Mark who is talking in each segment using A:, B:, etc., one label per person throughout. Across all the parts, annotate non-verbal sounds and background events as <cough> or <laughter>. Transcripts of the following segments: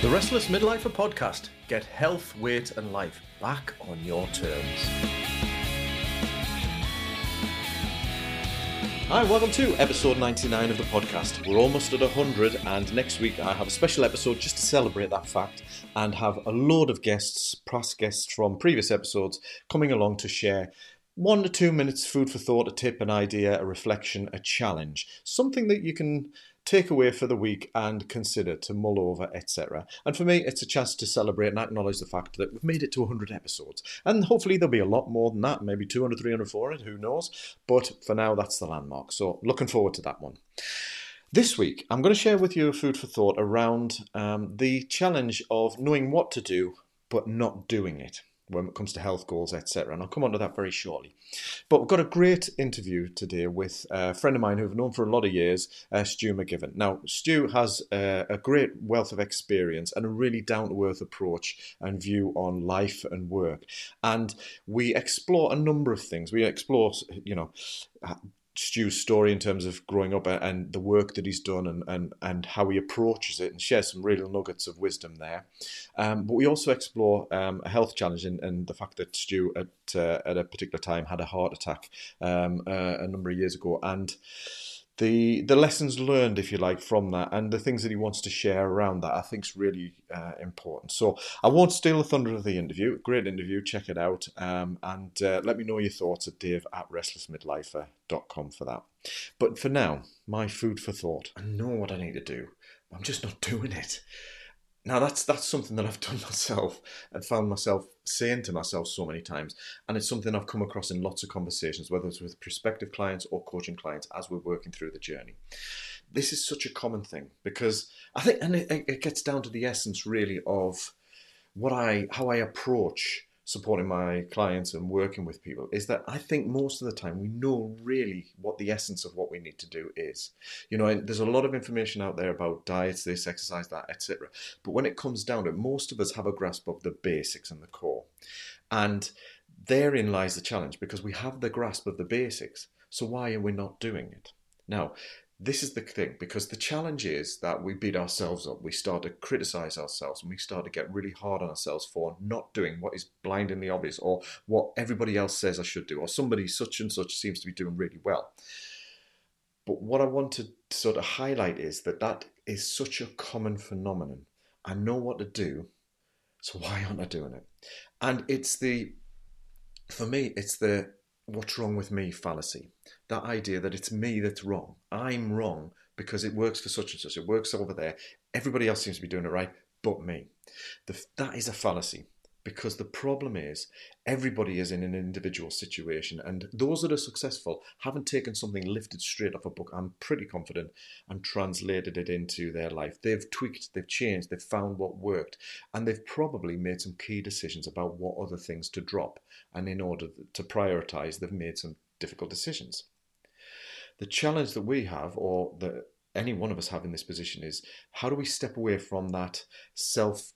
A: The Restless Midlifer podcast. Get health, weight, and life back on your terms. Hi, welcome to episode 99 of the podcast. We're almost at 100, and next week I have a special episode just to celebrate that fact and have a load of guests, past guests from previous episodes, coming along to share one to two minutes food for thought, a tip, an idea, a reflection, a challenge. Something that you can take away for the week and consider to mull over, etc. And for me, it's a chance to celebrate and acknowledge the fact that we've made it to 100 episodes. And hopefully there'll be a lot more than that, maybe 200, 300, 400, who knows. But for now, that's the landmark. So looking forward to that one. This week, I'm going to share with you a food for thought around um, the challenge of knowing what to do but not doing it when it comes to health goals, etc. And I'll come on to that very shortly. But we've got a great interview today with a friend of mine who I've known for a lot of years, uh, Stu McGivern. Now, Stu has uh, a great wealth of experience and a really down to earth approach and view on life and work. And we explore a number of things. We explore, you know, Stu's story in terms of growing up and the work that he's done and, and, and how he approaches it and shares some real nuggets of wisdom there. Um, but we also explore um, a health challenge and, and, the fact that Stu at, uh, at a particular time had a heart attack um, uh, a number of years ago and the the lessons learned, if you like, from that, and the things that he wants to share around that, I think is really uh, important. So I won't steal the thunder of the interview. Great interview, check it out, um, and uh, let me know your thoughts at Dave at restlessmidlifer.com for that. But for now, my food for thought. I know what I need to do. I'm just not doing it. Now that's that's something that I've <laughs> done myself and found myself saying to myself so many times, and it's something I've come across in lots of conversations, whether it's with prospective clients or coaching clients as we're working through the journey. This is such a common thing because I think, and it, it gets down to the essence really of what I how I approach supporting my clients and working with people is that I think most of the time we know really what the essence of what we need to do is. You know, there's a lot of information out there about diets, this, exercise, that, etc. But when it comes down to it, most of us have a grasp of the basics and the core. And therein lies the challenge because we have the grasp of the basics. So why are we not doing it? Now, this is the thing because the challenge is that we beat ourselves up we start to criticize ourselves and we start to get really hard on ourselves for not doing what is blindingly obvious or what everybody else says i should do or somebody such and such seems to be doing really well. But what i want to sort of highlight is that that is such a common phenomenon. I know what to do so why aren't i doing it? And it's the for me it's the what's wrong with me fallacy. That idea that it's me that's wrong. I'm wrong because it works for such and such. It works over there. Everybody else seems to be doing it right, but me. The, that is a fallacy because the problem is everybody is in an individual situation and those that are successful haven't taken something lifted straight off a book i'm pretty confident and translated it into their life they've tweaked they've changed they've found what worked and they've probably made some key decisions about what other things to drop and in order to prioritize they've made some difficult decisions the challenge that we have or that any one of us have in this position is how do we step away from that self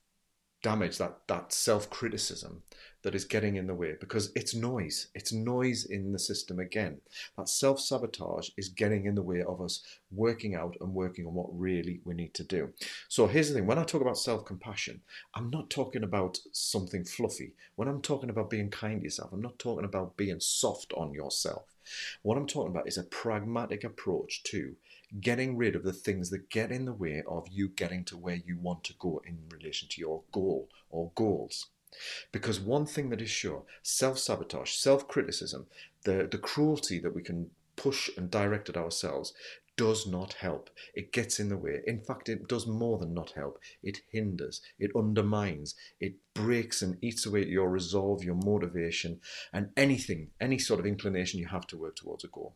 A: damage, that that self criticism that is getting in the way because it's noise. It's noise in the system again. That self sabotage is getting in the way of us working out and working on what really we need to do. So here's the thing when I talk about self compassion, I'm not talking about something fluffy. When I'm talking about being kind to yourself, I'm not talking about being soft on yourself. What I'm talking about is a pragmatic approach to getting rid of the things that get in the way of you getting to where you want to go in relation to your goal or goals. Because one thing that is sure self sabotage, self criticism, the, the cruelty that we can push and direct at ourselves does not help. It gets in the way. In fact, it does more than not help. It hinders, it undermines, it breaks and eats away at your resolve, your motivation, and anything, any sort of inclination you have to work towards a goal.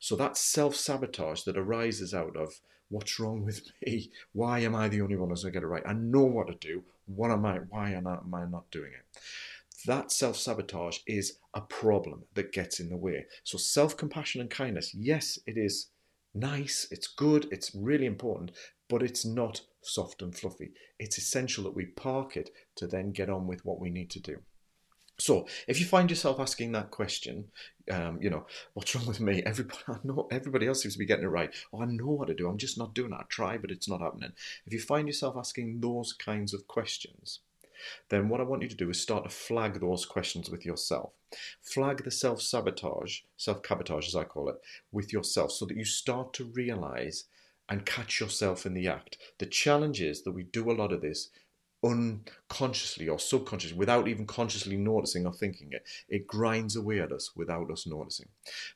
A: So that self sabotage that arises out of what's wrong with me? Why am I the only one who's going to get it right? I know what to do. What am I? Why am I not doing it? that self sabotage is a problem that gets in the way. So, self compassion and kindness, yes, it is nice, it's good, it's really important, but it's not soft and fluffy. It's essential that we park it to then get on with what we need to do. So if you find yourself asking that question, um, you know, what's wrong with me? Everybody, <laughs> I know everybody else seems to be getting it right. Oh, I know what to do. I'm just not doing it. I try, but it's not happening. If you find yourself asking those kinds of questions, then what I want you to do is start to flag those questions with yourself. Flag the self sabotage, self cabotage as I call it, with yourself so that you start to realize and catch yourself in the act. The challenge is that we do a lot of this unconsciously or subconsciously without even consciously noticing or thinking it. It grinds away at us without us noticing.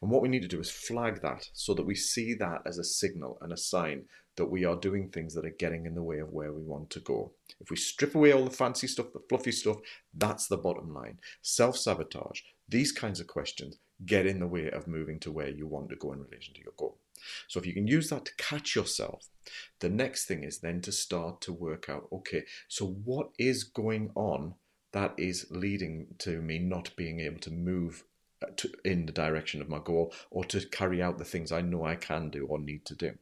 A: And what we need to do is flag that so that we see that as a signal and a sign that we are doing things that are getting in the way of where we want to go. If we strip away all the fancy stuff, the fluffy stuff, that's the bottom line. Self sabotage, these kinds of questions get in the way of moving to where you want to go in relation to your goal. So if you can use that to catch yourself, the next thing is then to start to work out okay, so what is going on that is leading to me not being able to move uh, to, in the direction of my goal or to carry out the things I know I can do or need to do?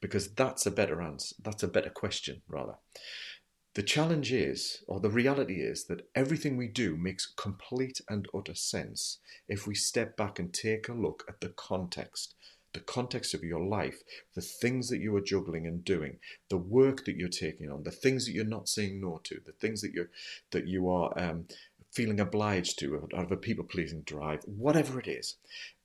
A: Because that's a better answer, that's a better question, rather. The challenge is, or the reality is, that everything we do makes complete and utter sense if we step back and take a look at the context the context of your life, the things that you are juggling and doing, the work that you're taking on, the things that you're not saying no to, the things that you're that you are um, feeling obliged to out of a people pleasing drive, whatever it is,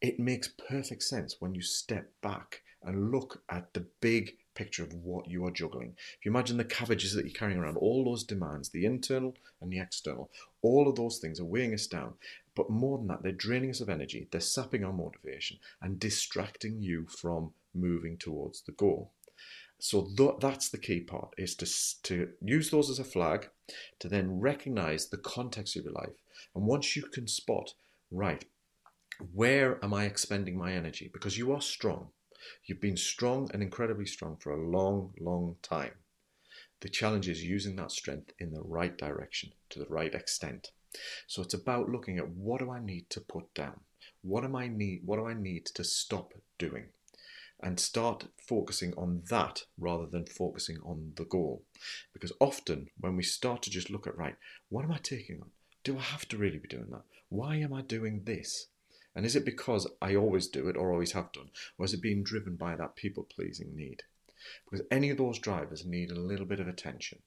A: it makes perfect sense when you step back and look at the big picture of what you are juggling. If you imagine the cabbages that you're carrying around, all those demands, the internal and the external, all of those things are weighing us down. But more than that, they're draining us of energy, they're sapping our motivation and distracting you from moving towards the goal. So th- that's the key part is to, to use those as a flag, to then recognize the context of your life. And once you can spot, right, where am I expending my energy? Because you are strong. You've been strong and incredibly strong for a long, long time. The challenge is using that strength in the right direction to the right extent. So it's about looking at what do I need to put down? What am I need what do I need to stop doing? And start focusing on that rather than focusing on the goal. Because often when we start to just look at right, what am I taking on? Do I have to really be doing that? Why am I doing this? And is it because I always do it or always have done? Or is it being driven by that people pleasing need? Because any of those drivers need a little bit of attention.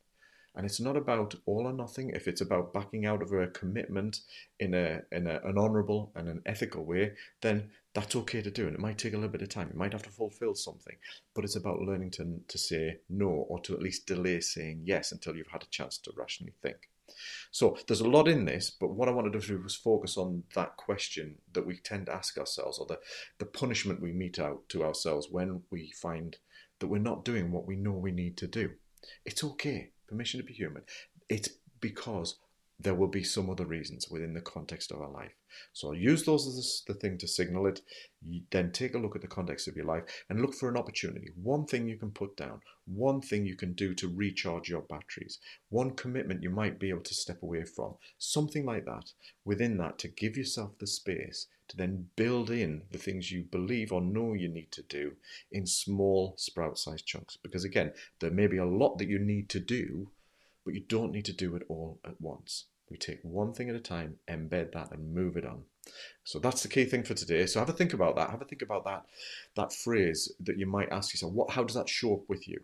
A: And it's not about all or nothing. If it's about backing out of a commitment in a in a, an honourable and an ethical way, then that's okay to do. And it might take a little bit of time. You might have to fulfill something. But it's about learning to, to say no or to at least delay saying yes until you've had a chance to rationally think. So there's a lot in this, but what I wanted to do was focus on that question that we tend to ask ourselves, or the, the punishment we mete out to ourselves when we find that we're not doing what we know we need to do. It's okay, permission to be human. It's because there will be some other reasons within the context of our life. So use those as the thing to signal it. Then take a look at the context of your life and look for an opportunity. One thing you can put down, one thing you can do to recharge your batteries, one commitment you might be able to step away from, something like that. Within that, to give yourself the space to then build in the things you believe or know you need to do in small sprout sized chunks. Because again, there may be a lot that you need to do but you don't need to do it all at once. We take one thing at a time, embed that, and move it on. So that's the key thing for today. So have a think about that. Have a think about that that phrase that you might ask yourself. What? How does that show up with you?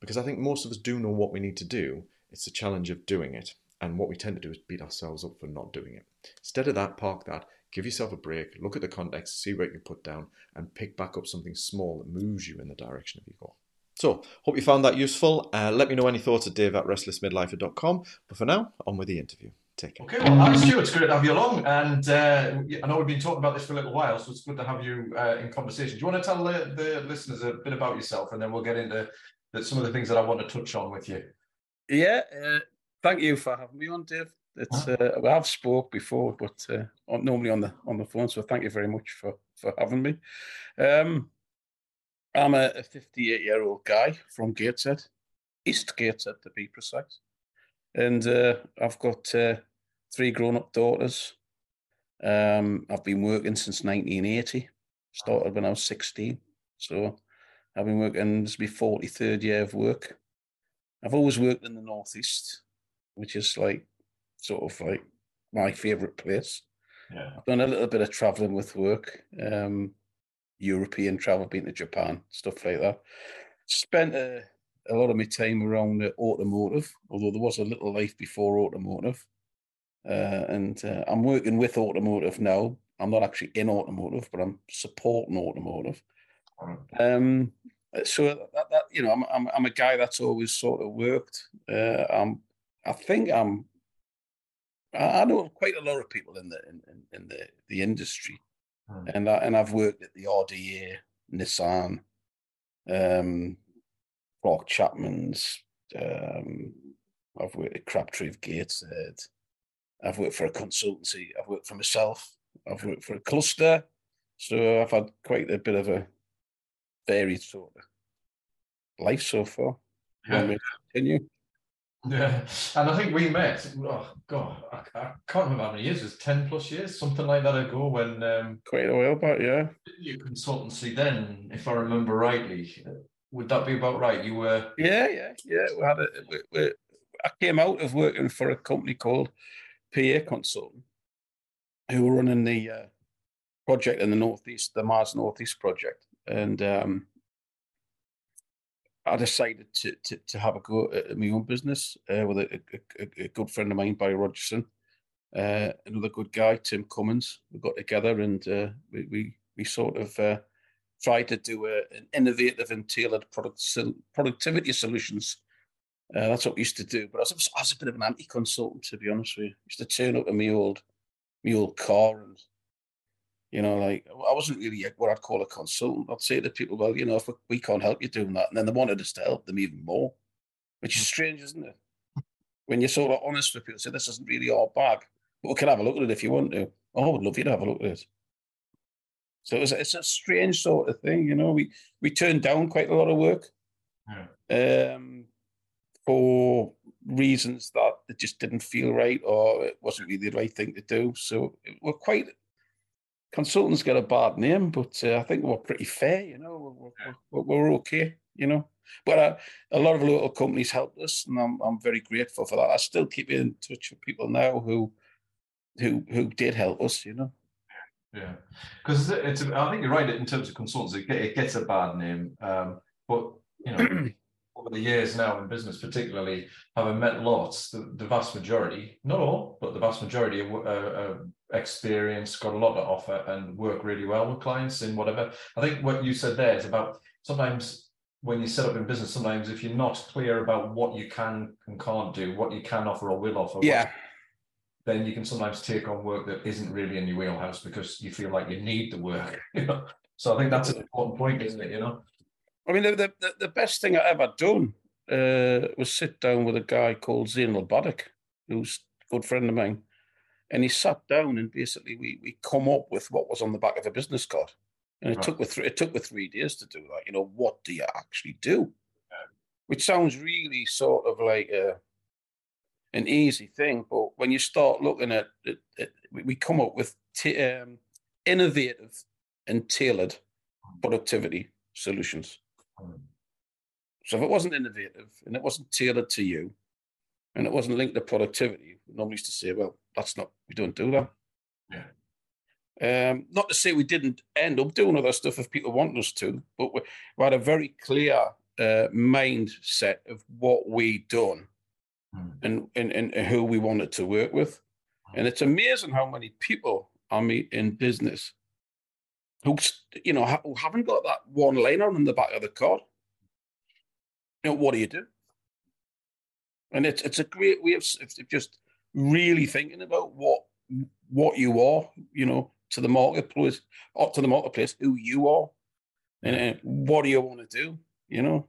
A: Because I think most of us do know what we need to do. It's the challenge of doing it. And what we tend to do is beat ourselves up for not doing it. Instead of that, park that, give yourself a break, look at the context, see what you can put down, and pick back up something small that moves you in the direction of your goal. So, hope you found that useful. Uh, let me know any thoughts at dave at restlessmidlifer.com. But for now, on with the interview. Take care.
B: Okay, well, hi, Stuart. It's great to have you along. And uh, I know we've been talking about this for a little while, so it's good to have you uh, in conversation. Do you want to tell the, the, listeners a bit about yourself and then we'll get into the, some of the things that I want to touch on with you?
C: Yeah, uh, thank you for having me on, Dave. It's uh, we have spoke before, but uh, normally on the on the phone. So thank you very much for for having me. Um, I'm a 58 year old guy from Gateshead, East Gateshead to be precise. And uh, I've got uh, three grown up daughters. Um, I've been working since 1980, started when I was 16. So I've been working, this will be 43rd year of work. I've always worked in the Northeast, which is like sort of like my favourite place.
B: Yeah.
C: I've done a little bit of travelling with work, um, European travel, been to Japan, stuff like that. Spent a, a lot of my time around uh, automotive, although there was a little life before automotive. Uh, and uh, I'm working with automotive now. I'm not actually in automotive, but I'm supporting automotive. Um, so that, that, you know, I'm, I'm I'm a guy that's always sort of worked. Uh, I'm I think I'm I know quite a lot of people in the in, in the the industry, hmm. and I, and I've worked at the RDA, Nissan, um, Clarke Chapman's. Um, I've worked at Crabtree of Gateshead. I've worked for a consultancy. I've worked for myself. I've worked for a cluster. So I've had quite a bit of a varied sort of life so far.
B: Yeah.
C: Continue.
B: Yeah, and I think we met. Oh God, I, I, can't remember how many years. It was ten plus years, something like that ago. When um,
C: quite a while back, yeah.
B: Your consultancy then, if I remember rightly, would that be about right? You were.
C: Yeah, yeah, yeah. We had a. We, we, I came out of working for a company called PA Consulting, who were running the uh, project in the northeast, the MAS Northeast project, and um, I decided to, to, to have a go at my own business uh, with a, a, a, good friend of mine, Barry Rogerson, uh, another good guy, Tim Cummins. We got together and uh, we, we, we sort of uh, tried to do a, an innovative and tailored product, productivity solutions. Uh, that's what we used to do. But I was, I was a bit of an anti-consultant, to be honest with you. I used to turn up in my old, my old car and you know, like I wasn't really what I'd call a consultant. I'd say to people, well, you know, if we can't help you doing that, and then they wanted us to help them even more, which is strange, isn't it? When you're sort of honest with people, say this isn't really our bag, but we can have a look at it if you want to. Oh, I would love you to have a look at it. So it's, it's a strange sort of thing, you know. We we turned down quite a lot of work yeah. um, for reasons that it just didn't feel right or it wasn't really the right thing to do. So we're quite consultants get a bad name, but uh, I think we're pretty fair, you know, we're, we're, we're okay, you know. But uh, a lot of local companies helped us, and I'm, I'm very grateful for that. I still keep in touch with people now who who who did help us, you know.
B: Yeah, because it's, it's. I think you're right in terms of consultants. It, it gets a bad name, um, but you know, <clears throat> over the years now in business, particularly, having met lots, the, the vast majority, not all, but the vast majority of uh, uh, experience, got a lot to offer, and work really well with clients in whatever. I think what you said there is about sometimes when you set up in business, sometimes if you're not clear about what you can and can't do, what you can offer or will offer,
C: yeah.
B: then you can sometimes take on work that isn't really in your wheelhouse because you feel like you need the work. <laughs> You know? So I think that's an important point, isn't it? You know.
C: I mean, the, the, the best thing I ever done uh, was sit down with a guy called Zainal Baddock, who's a good friend of mine. And he sat down and basically we, we come up with what was on the back of a business card. And it right. took with th- it took with three days to do that. You know, what do you actually do? Which sounds really sort of like a, an easy thing, but when you start looking at it, it we come up with t- um, innovative and tailored productivity solutions. So if it wasn't innovative and it wasn't tailored to you and it wasn't linked to productivity, we normally used to say, well, that's not, we don't do that.
B: Yeah.
C: Um, not to say we didn't end up doing other stuff if people want us to, but we, we had a very clear uh, mindset of what we done mm. and, and, and who we wanted to work with. Mm. And it's amazing how many people I meet in business who you know who haven't got that one liner on the back of the card. You know, what do you do? And it's it's a great way of, of just really thinking about what what you are, you know, to the marketplace, or to the marketplace, who you are, and, what do you want to do, you know.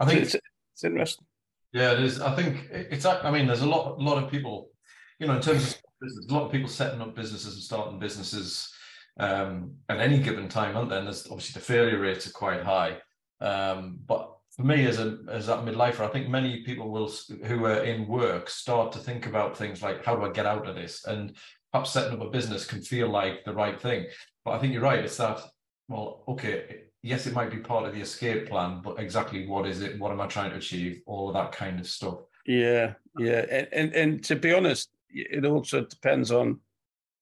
B: I think
C: it's, it's interesting.
B: Yeah, it is. I think it's. I mean, there's a lot, a lot of people, you know, in terms of business, a lot of people setting up businesses and starting businesses um, at any given time, aren't there? And there's obviously the failure rates are quite high. Um, but for me, as a as that midlifer, I think many people will who are in work start to think about things like how do I get out of this, and perhaps setting up a business can feel like the right thing. But I think you're right. It's that well, okay, yes, it might be part of the escape plan, but exactly what is it? What am I trying to achieve? All that kind of stuff.
C: Yeah, yeah, and and, and to be honest, it also depends on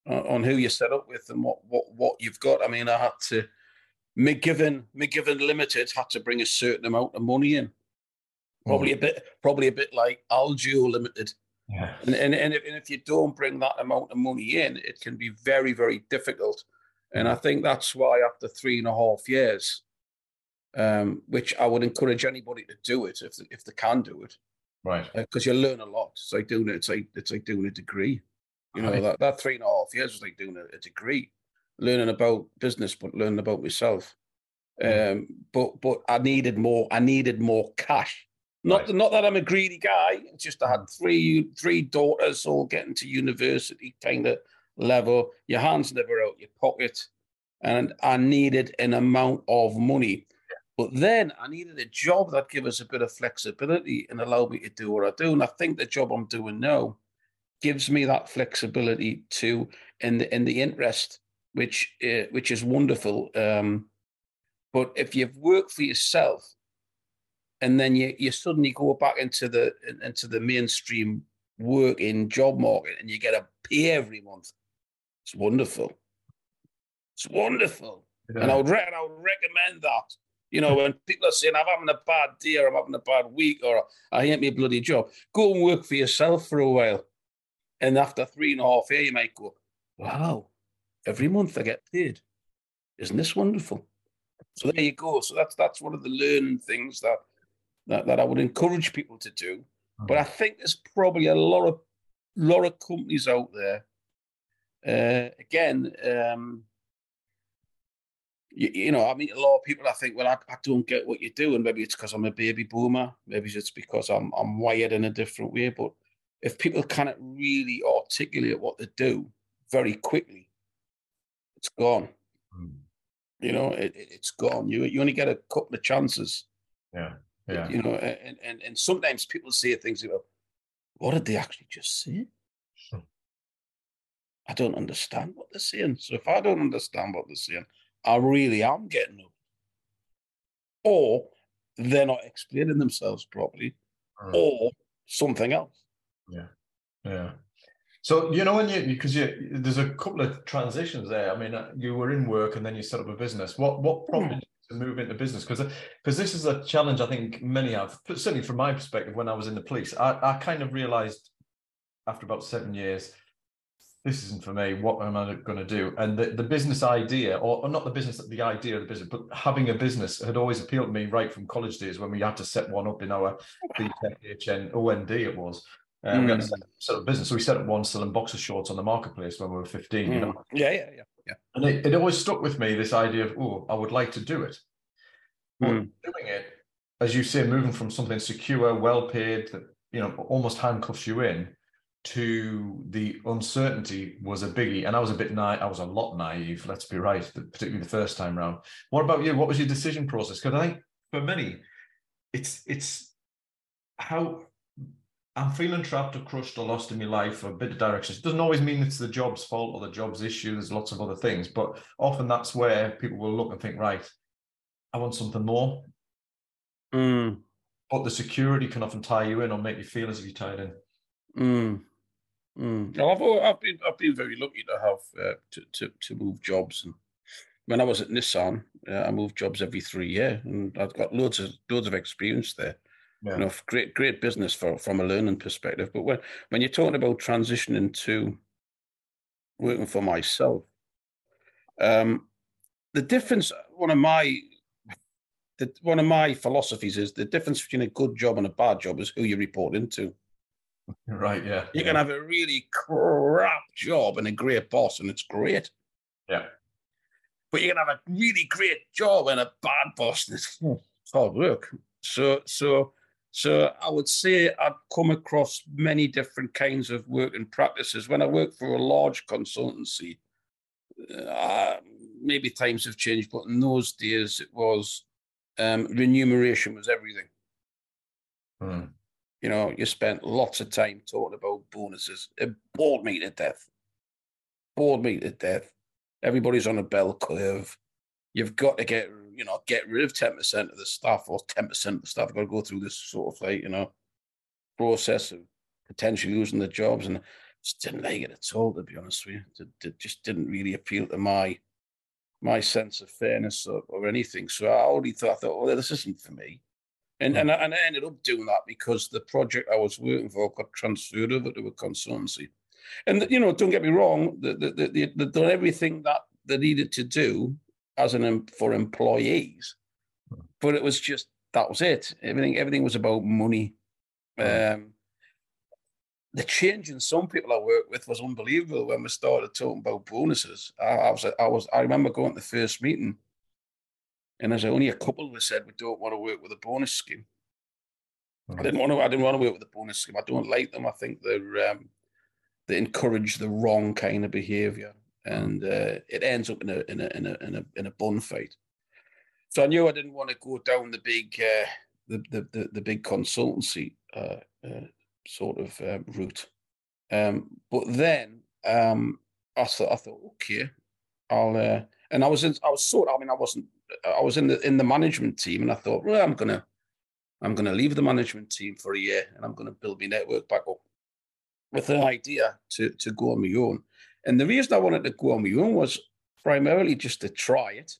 C: on who you set up with and what what what you've got. I mean, I had to McGivern McGivern Limited had to bring a certain amount of money in, probably mm. a bit probably a bit like Algeo Limited.
B: Yeah.
C: And, and, and, if, and if you don't bring that amount of money in, it can be very, very difficult. And I think that's why after three and a half years, um, which I would encourage anybody to do it if if they can do it,
B: right?
C: Because uh, you learn a lot. It's like doing it. It's like it's like doing a degree. You know that that three and a half years was like doing a, a degree, learning about business, but learning about myself. Mm. Um, but but I needed more. I needed more cash. Not right. not that I'm a greedy guy. It's just I had three three daughters all getting to university kind of level. Your hands never out your pocket, and I needed an amount of money. But then I needed a job that give us a bit of flexibility and allow me to do what I do. And I think the job I'm doing now gives me that flexibility to in the in the interest, which uh, which is wonderful. Um, but if you've worked for yourself, and then you you suddenly go back into the into the mainstream working job market, and you get a pay every month, it's wonderful. It's wonderful, yeah. and I would re- I would recommend that you know, when people are saying, I'm having a bad day or I'm having a bad week or I hate my bloody job, go and work for yourself for a while. And after three and a half years, you might go, wow, every month I get paid. Isn't this wonderful? So there you go. So that's that's one of the learning things that that, that I would encourage people to do. But I think there's probably a lot of lot of companies out there. Uh, again, um, you, you, know, I mean, a lot of people. I think, well, I, I don't get what you do, and maybe it's because I'm a baby boomer. Maybe it's because I'm I'm wired in a different way. But if people cannot really articulate what they do very quickly, it's gone. Mm. You know, it, it's gone. You you only get a couple of chances.
B: Yeah, yeah.
C: You know, and and and sometimes people say things about, what did they actually just say? Hmm. I don't understand what they're saying. So if I don't understand what they're saying, I really am getting up. Or they're not explaining themselves properly, mm. or something else.
B: Yeah. Yeah. So you know when you because you there's a couple of transitions there. I mean, uh, you were in work and then you set up a business. What what prompted mm. you to move into business? Because because this is a challenge I think many have. Certainly from my perspective, when I was in the police, I, I kind of realized after about seven years this isn't for me. What am I going to do? And the, the business idea, or, or, not the business, the idea of the business, but having a business had always appealed to me right from college days when we had to set one up in our <laughs> BTEC OND it was. Um, mm. We had to set, set up business. So we set up one selling boxer shorts on the marketplace when we were 15, mm. you know?
C: Yeah, yeah, yeah. yeah.
B: And it, it always stuck with me, this idea of, oh, I would like to do it. But mm. doing it, as you say, moving from something secure, well paid, that, you know, almost handcuffs you in, to the uncertainty was a biggie, and I was a bit naive. I was a lot naive. Let's be right, particularly the first time round. What about you? What was your decision process? Because I think for many, it's it's how I'm feeling trapped or crushed or lost in my life or a bit of direction. It doesn't always mean it's the job's fault or the job's issue. There's lots of other things, but often that's where people will look and think, right, I want something more.
C: Mm.
B: But the security can often tie you in or make you feel as if you're tied in.
C: Mm. Mm. I've, I've been I've been very lucky to have uh, to, to to move jobs and when I was at Nissan, uh, I moved jobs every three years, and I've got loads of loads of experience there. Yeah. You know, great great business for from a learning perspective. But when when you're talking about transitioning to working for myself, um, the difference one of my the, one of my philosophies is the difference between a good job and a bad job is who you report into. <laughs>
B: Right. Yeah.
C: You
B: yeah.
C: can have a really crap job and a great boss, and it's great.
B: Yeah.
C: But you can have a really great job and a bad boss, and it's, <laughs> it's hard work. So, so, so I would say I've come across many different kinds of work and practices. When I worked for a large consultancy, uh, maybe times have changed, but in those days it was um, remuneration was everything.
B: Hmm.
C: You know, you spent lots of time talking about bonuses. It bored me to death. Bored me to death. Everybody's on a bell curve. You've got to get, you know, get rid of 10% of the staff or 10% of the staff got to go through this sort of like, you know, process of potentially losing their jobs. And just didn't like it at all, to be honest with you. It, just didn't really appeal to my my sense of fairness or, or anything. So I already thought, I thought, well, this isn't for me. And, hmm. and, I, and I ended up doing that because the project I was working for got transferred over to a consultancy. And, you know, don't get me wrong, they've done everything that they needed to do as an for employees, but it was just, that was it. Everything, everything was about money. Um, the change in some people I worked with was unbelievable when we started talking about bonuses. I, I, was, I was, I remember going to the first meeting, and there's only a couple who said we don't want to work with a bonus scheme. I didn't want to. I didn't want to work with a bonus scheme. I don't like them. I think they're um, they encourage the wrong kind of behaviour, and uh, it ends up in a in a in a in a, in a bun fight. So I knew I didn't want to go down the big uh, the, the, the the big consultancy uh, uh sort of um, route. Um, but then um, I thought, I thought, okay, I'll. Uh, and I was in, I was sort. I mean, I wasn't. I was in the in the management team, and I thought, well, I'm gonna, I'm gonna leave the management team for a year, and I'm gonna build my network back up, with the idea to to go on my own. And the reason I wanted to go on my own was primarily just to try it.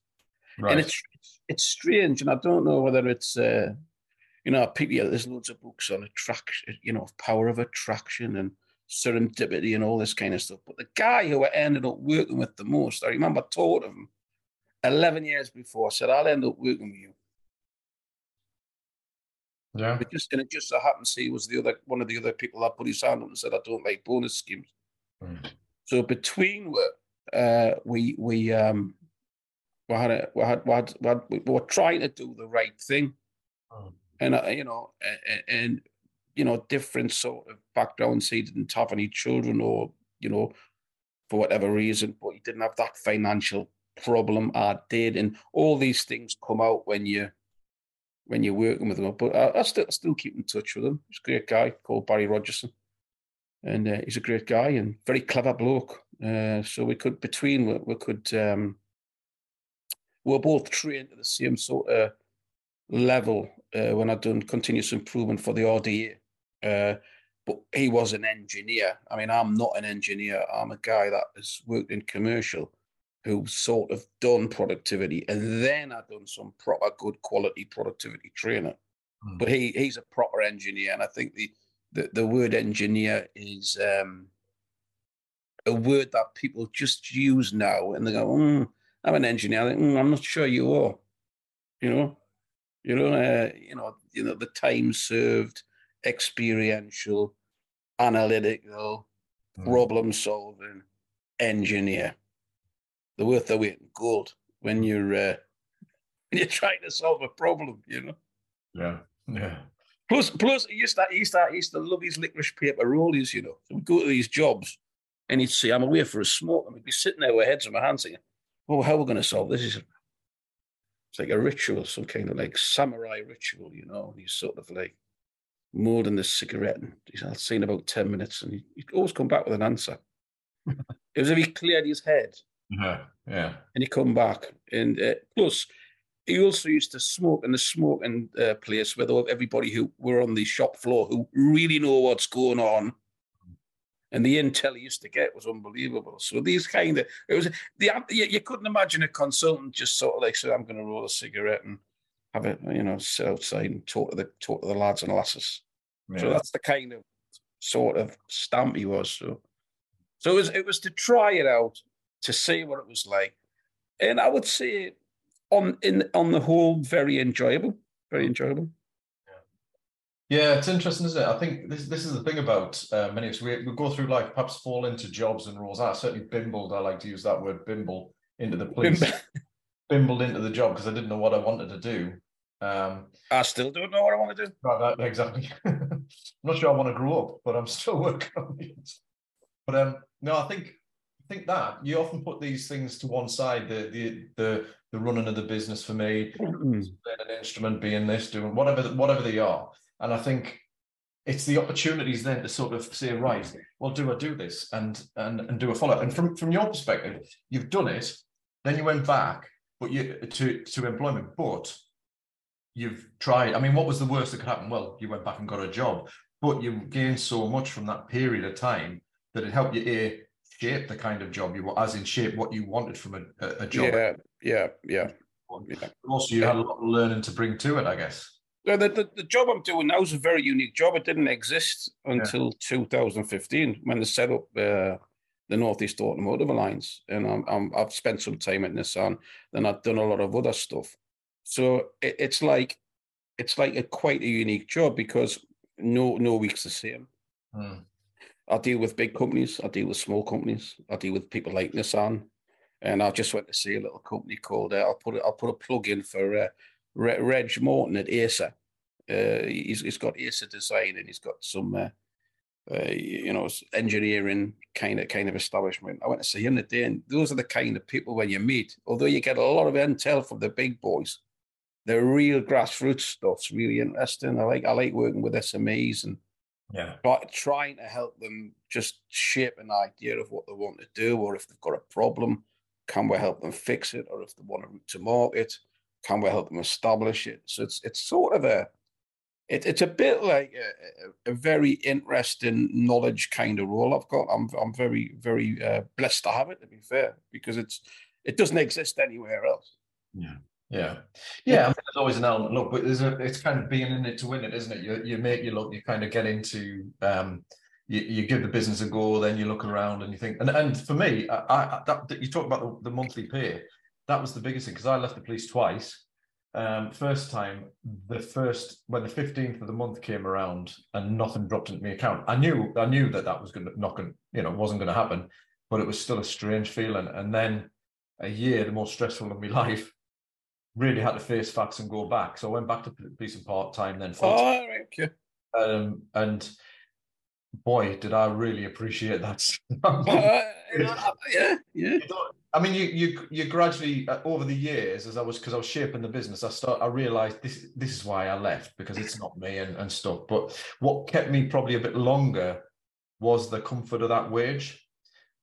C: Right. And it's it's strange, and I don't know whether it's uh, you know, people, there's loads of books on attraction, you know, power of attraction and serendipity and all this kind of stuff. But the guy who I ended up working with the most, I remember I told him 11 years before, I said, I'll end up working with you.
B: Yeah.
C: It just, and it just so happens he was the other one of the other people that put his hand up and said, I don't like bonus schemes. Mm. So between uh, we we um we had, a, we had, we had, we had we were trying to do the right thing. Mm and uh, you know, and, and, you know, different sort of backgrounds. He didn't have any children, or you know, for whatever reason, but he didn't have that financial problem. I did, and all these things come out when you when you're working with them. But I, I still still keep in touch with him. He's a great guy called Barry Rogerson, and uh, he's a great guy and very clever bloke. Uh, so we could between we, we could um, we're both trained at the same sort of level uh, when I'd done continuous improvement for the RDA. Uh, but he was an engineer. I mean, I'm not an engineer. I'm a guy that has worked in commercial, who sort of done productivity, and then I've done some proper good quality productivity training. Mm. But he he's a proper engineer, and I think the the, the word engineer is um, a word that people just use now, and they go, mm, "I'm an engineer." Think, mm, I'm not sure you are. You know, you know, uh, you know, you know, the time served, experiential, analytical, mm. problem solving engineer. The worth of weight in gold when you're uh, <laughs> when you're trying to solve a problem. You know.
B: Yeah. Yeah.
C: Plus, plus, he used to, he used to, he used to love his licorice paper rollies, you know. So we'd go to these jobs and he'd say, I'm away for a smoke. And we'd be sitting there with heads in my hands saying, Oh, how are we going to solve this? It's like a ritual, some kind of like samurai ritual, you know. He's sort of like molding the cigarette, and he's I'll see in about ten minutes, and he, he'd always come back with an answer. <laughs> it was if he cleared his head.
B: Yeah, yeah.
C: And he come back, and uh, plus he also used to smoke in the smoking uh, place with everybody who were on the shop floor who really know what's going on and the intel he used to get was unbelievable. So these kind of it was the you, you couldn't imagine a consultant just sort of like said, I'm going to roll a cigarette and have it you know sit outside and talk to the talk to the lads and lasses. Yeah. So that's the kind of sort of stamp he was. So so it was it was to try it out to see what it was like, and I would say on in on the whole very enjoyable, very enjoyable.
B: Yeah, it's interesting, isn't it? I think this this is the thing about uh, many of us. We, we go through life, perhaps fall into jobs and roles. I certainly bimbled. I like to use that word, bimble, into the police. <laughs> bimbled into the job because I didn't know what I wanted to do. Um,
C: I still don't know what I want to do.
B: Right, that, exactly. <laughs> I'm not sure I want to grow up, but I'm still <laughs> working on it. But um, no, I think I think that you often put these things to one side. The the the the running of the business for me, mm. an instrument, being this, doing whatever whatever they are. And I think it's the opportunities then to sort of say, right, well, do I do this and and and do a follow up? And from from your perspective, you've done it, then you went back, but you to to employment, but you've tried. I mean, what was the worst that could happen? Well, you went back and got a job, but you gained so much from that period of time that it helped you a shape the kind of job you want, as in shape what you wanted from a, a, job.
C: Yeah, yeah, yeah.
B: yeah. Also, you had a lot of learning to bring to it, I guess.
C: The, the, the job I'm doing now is a very unique job. It didn't exist until yeah. 2015 when they set up uh, the Northeast Automotive Alliance. And I'm, I'm, I've spent some time at Nissan, then I've done a lot of other stuff. So it, it's like it's like a quite a unique job because no no week's the same. Hmm. I deal with big companies, I deal with small companies, I deal with people like Nissan, and I just went to see a little company called. Uh, I'll put it. I'll put a plug in for uh, Reg Morton at Acer. Uh, he's, he's got Acer design and he's got some, uh, uh, you know, engineering kind of kind of establishment. I went to see him today, and those are the kind of people when you meet. Although you get a lot of intel from the big boys, the real grassroots stuff's really interesting. I like I like working with SMEs and
B: yeah,
C: trying to help them just shape an idea of what they want to do, or if they've got a problem, can we help them fix it, or if they want to route to market, can we help them establish it? So it's it's sort of a it, it's a bit like a, a, very interesting knowledge kind of role I've got. I'm I'm very very uh, blessed to have it. To be fair, because it's it doesn't exist anywhere else.
B: Yeah. Yeah, yeah. I mean, there's always an element. Look, but there's a. It's kind of being in it to win it, isn't it? You you make you look. You kind of get into. Um, you, you give the business a go, then you look around and you think. And and for me, I, I that, you talk about the, the monthly pay. That was the biggest thing because I left the police twice. Um, first time, the first when the fifteenth of the month came around and nothing dropped into my account, I knew I knew that that was going to not going you know wasn't going to happen, but it was still a strange feeling. And then a year, the most stressful of my <laughs> life, really had to face facts and go back. So I went back to policing part time then.
C: Full oh, okay.
B: Um, and boy, did I really appreciate that. <laughs>
C: uh, yeah, yeah.
B: I mean, you you you gradually uh, over the years, as I was because I was shaping the business, I start I realised this this is why I left because it's not me and, and stuff. But what kept me probably a bit longer was the comfort of that wage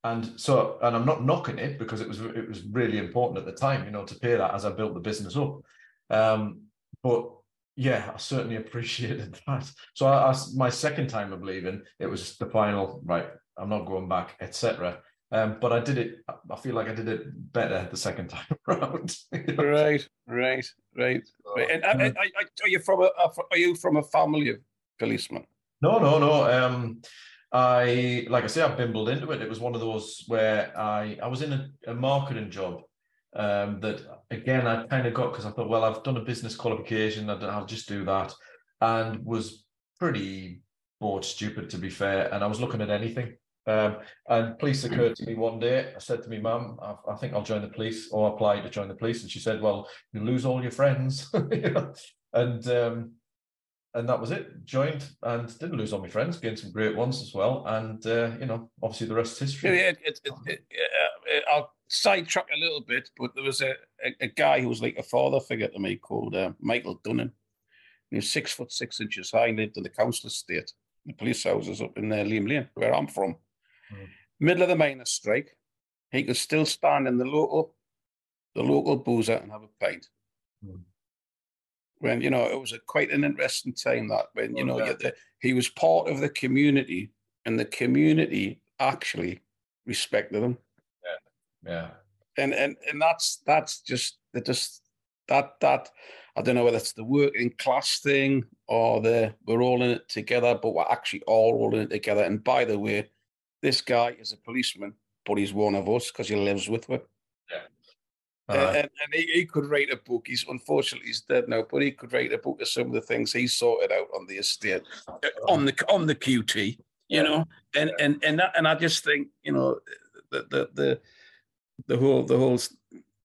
B: and so and i'm not knocking it because it was it was really important at the time you know to pay that as i built the business up. Um, but yeah i certainly <laughs> appreciated that. So I, I, my second time of leaving it was the final right i'm not going back etc um, but i did it i feel like i did it better the second <laughs> time around.
C: Right right right, right. and, and, and, are you from a are you from a family of policemen?
B: No no no um I, like I say, I bimbled into it. It was one of those where I, I was in a, a marketing job um, that, again, I kind of got because I thought, well, I've done a business qualification, I'll just do that, and was pretty bored stupid, to be fair. And I was looking at anything. Um, and police occurred to me one day. I said to me, Mum, I, I, think I'll join the police or apply to join the police. And she said, Well, you lose all your friends. <laughs> and um, and that was it. Joined and didn't lose all my friends, gained some great ones as well. And uh, you know, obviously the rest is history.
C: Yeah, it, it, it, uh, I'll sidetrack a little bit, but there was a, a, a, guy who was like a father figure to me called uh, Michael Dunnan. He was six foot six inches high, lived in the council estate, the police houses up in uh, Leam Lane, where I'm from. Mm. Middle of the miners' strike, he could still stand in the local, the local boozer and have a pint. Mm when you know it was a quite an interesting time that when you oh, know the, he was part of the community and the community actually respected him.
B: Yeah yeah.
C: And and and that's that's just that just that that i don't know whether it's the working class thing or the we're all in it together but we're actually all all in it together. And by the way this guy is a policeman but he's one of us because he lives with us uh, and, and he, he, could write a book. He's unfortunately he's dead now, but he could write a book of some of the things he sorted out on the estate, uh, on the on the QT, you know. And and and that, and I just think you know the the the the whole the whole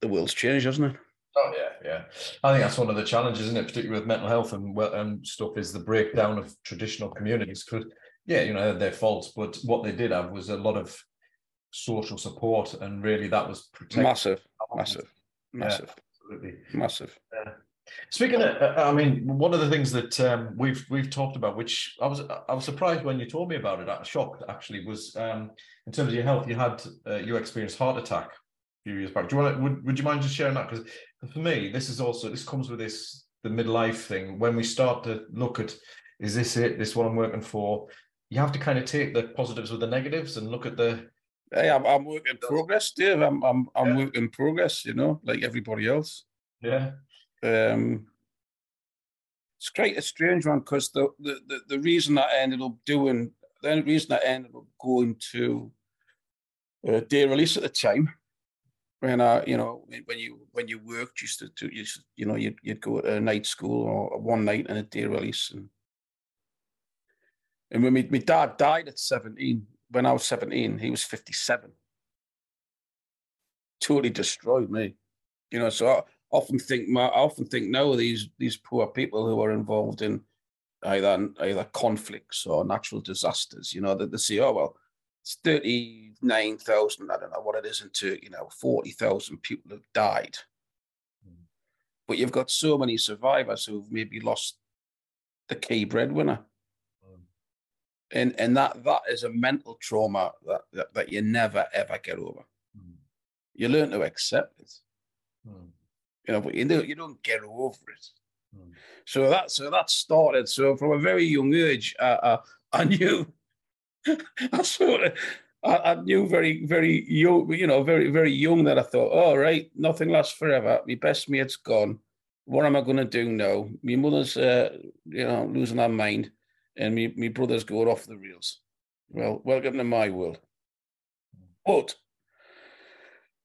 C: the world's changed, hasn't it?
B: Oh yeah, yeah. I think that's one of the challenges, isn't it? Particularly with mental health and and stuff, is the breakdown of traditional communities. Because yeah, you know their faults, but what they did have was a lot of social support, and really that was
C: massive, massive, massive, yeah, absolutely massive.
B: Yeah. Speaking of, uh, I mean, one of the things that um, we've we've talked about, which I was I was surprised when you told me about it, I was shocked actually, was um, in terms of your health. You had uh, you experienced heart attack a few years back. Do you want to, would would you mind just sharing that? Because for me, this is also this comes with this the midlife thing. When we start to look at, is this it? This what I'm working for? you have to kind of take the positives with the negatives and look at the.
C: Hey, I'm, I'm work in progress, Dave. I'm I'm I'm yeah. work in progress. You know, like everybody else.
B: Yeah.
C: Um. It's quite a strange one because the, the the the reason I ended up doing the reason I ended up going to uh, day release at the time when I, you know, when you when you worked, used to, to you, you know, you'd, you'd go to a night school or one night and a day release, and and when my, my dad died at seventeen, when I was seventeen, he was fifty seven. Totally destroyed me, you know. So I often think, I often think now these these poor people who are involved in either either conflicts or natural disasters, you know, that they say, oh well, it's 39,000, I don't know what it is, into, you know, 40,000 people have died. Mm. But you've got so many survivors who've maybe lost the key breadwinner. Mm. And and that that is a mental trauma that, that, that you never ever get over. Mm. You learn to accept it. You know, but you don't you don't get over it. So that so that started. So from a very young age, uh, uh, I knew <laughs> I sort of, I, I, knew very, very young, you know, very, very young that I thought, all oh, right, nothing lasts forever. My best mate's gone. What am I going to do now? My mother's, uh, you know, losing her mind, and me, my brother's going off the rails. Well, welcome to my world. But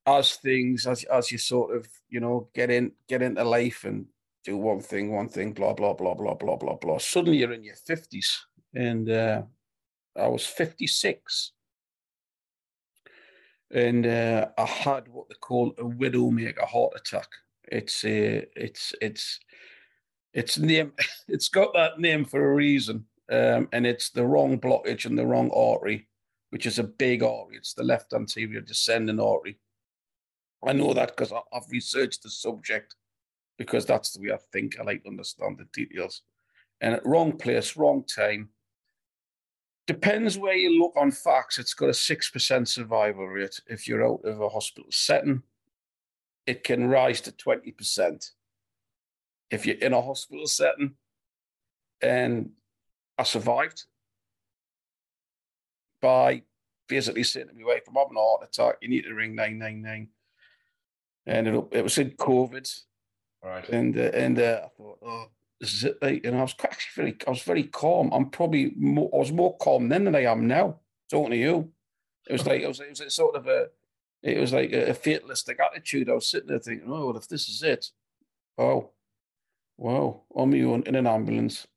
C: as things, as as you sort of, you know, get in, get into life and do one thing, one thing, blah blah blah blah blah blah blah. Suddenly you're in your fifties, and uh, I was 56. And uh, I had what they call a widowmaker heart attack. It's a, uh, it's it's it's name <laughs> it's got that name for a reason. Um, and it's the wrong blockage and the wrong artery, which is a big artery. It's the left anterior descending artery. I know that because I've researched the subject because that's the way I think. I like to understand the details. And at wrong place, wrong time, Depends where you look on facts. It's got a 6% survival rate. If you're out of a hospital setting, it can rise to 20%. If you're in a hospital setting and I survived by basically sitting me away from having a heart attack, you need to ring 999. And it, it was in COVID.
B: Right.
C: And, uh, and uh, I thought, oh, this is it, like, and I was actually very, I was very calm. I'm probably more, I was more calm then than I am now. Talking to you, it was like it was, it was sort of a, it was like a, fatalistic attitude. I was sitting there thinking, oh, well, if this is it, wow, wow, on my own in an ambulance,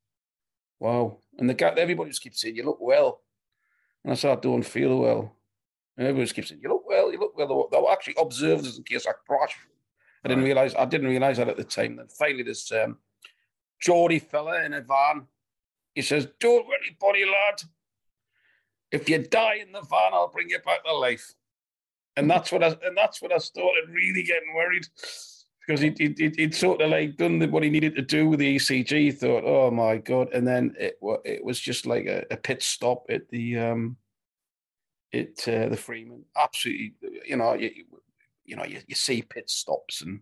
C: wow. And the guy, everybody just keeps saying, you look well, and I said, I don't feel well. And everybody just keeps saying, you look well, you look well. They were actually observers in case I crash. I didn't realize, I didn't realize that at the time. Then finally, this um, Geordie fella in a van. He says, Don't worry, buddy lad. If you die in the van, I'll bring you back to life. And that's what I and that's what I started really getting worried. Because he he he'd sort of like done what he needed to do with the ECG. Thought, oh my god! And then it it was just like a, a pit stop at the um, it uh, the Freeman. Absolutely, you know, you, you know, you, you see pit stops and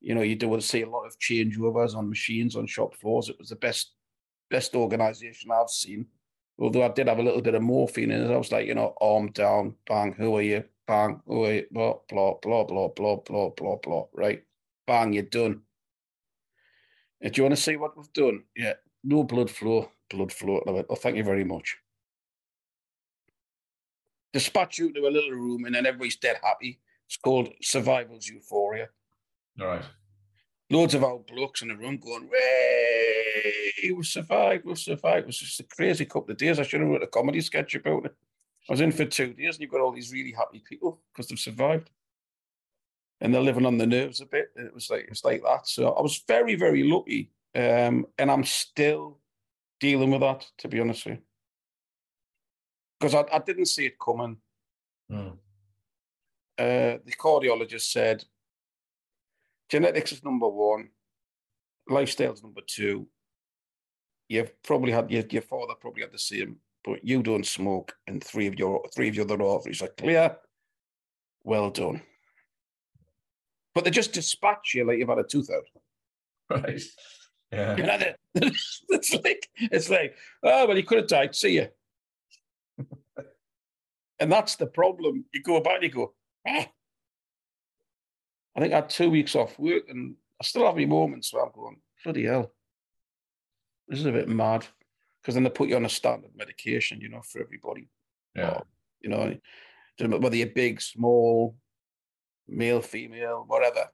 C: you know, you do see a lot of changeovers on machines on shop floors. It was the best best organisation I've seen. Although I did have a little bit of morphine in it. I was like, you know, arm down, bang, who are you? Bang, who are you? Blah, blah, blah, blah, blah, blah, blah, blah, right? Bang, you're done. Uh, do you want to see what we've done? Yeah, no blood flow, blood flow. Love it. Oh, thank you very much. Dispatch you to a little room and then everybody's dead happy. It's called survival's euphoria.
B: All right.
C: Loads of old blokes in the room going, Way, we survived, we survived. It was just a crazy couple of days. I should have wrote a comedy sketch about it. I was in for two days and you've got all these really happy people because they've survived. And they're living on the nerves a bit. It was like it's like that. So I was very, very lucky. Um, and I'm still dealing with that, to be honest with you. Because I, I didn't see it coming. Mm. Uh, the cardiologist said genetics is number one, lifestyle is number two. You've probably had your, your father probably had the same, but you don't smoke, and three of your three of your other arteries are clear. Well done. But they just dispatch you like you've had a tooth out.
B: Right. Yeah.
C: You know, <laughs> it's like it's like, oh well, you could have died. See you. <laughs> And that's the problem. You go about, you go, ah. I think I had two weeks off work and I still have my moments where I'm going, bloody hell. This is a bit mad. Because then they put you on a standard medication, you know, for everybody.
B: Yeah.
C: Or, you know, whether you're big, small, male, female, whatever,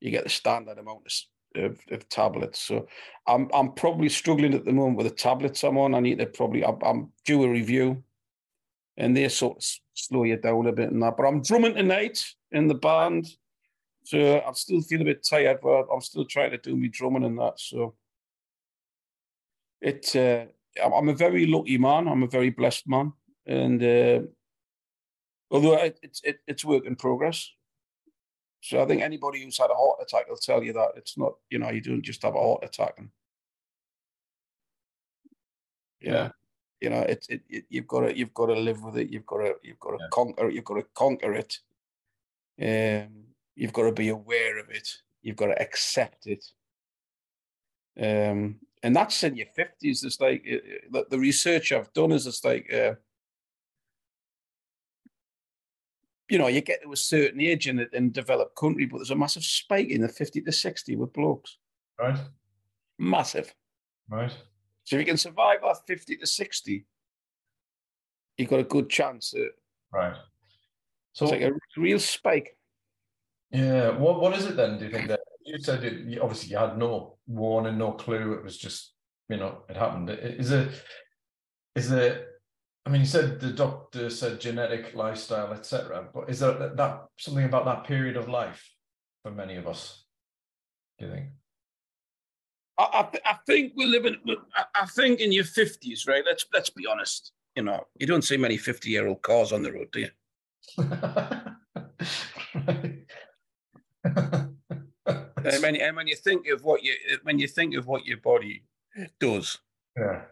C: you get the standard amount of, of, of, tablets. So I'm I'm probably struggling at the moment with the tablets I'm on. I need to probably I'm, I'm due a review, and they sort of slow you down a bit and that. But I'm drumming tonight in the band, so I still feel a bit tired, but I'm still trying to do me drumming and that. So it uh, I'm a very lucky man. I'm a very blessed man, and uh, although it, it's it, it's work in progress. So I think anybody who's had a heart attack will tell you that it's not, you know, you don't just have a heart attack and yeah. Know, you know, it's it, it, you've got to you've got to live with it. You've got to you've got to yeah. conquer it. You've got to conquer it. Um, you've got to be aware of it. You've got to accept it. Um, and that's in your fifties. It's like the, the research I've done is it's like uh, you know, you get to a certain age in in developed country, but there's a massive spike in the 50 to 60 with blokes.
B: Right.
C: Massive.
B: Right.
C: So if you can survive that 50 to 60, you've got a good chance. At,
B: right.
C: So it's like a real spike.
B: Yeah. What What is it then? Do you think that you said it, obviously you had no warning, no clue. It was just you know it happened. Is it? Is it? I mean, you said the doctor said genetic, lifestyle, etc. But is there that something about that period of life for many of us? Do you think?
C: I, I, I think we're living. I think in your fifties, right? Let's let's be honest. You know, you don't see many fifty-year-old cars on the road, do you? <laughs> and, when, and when you think of what you when you think of what your body does,
B: yeah,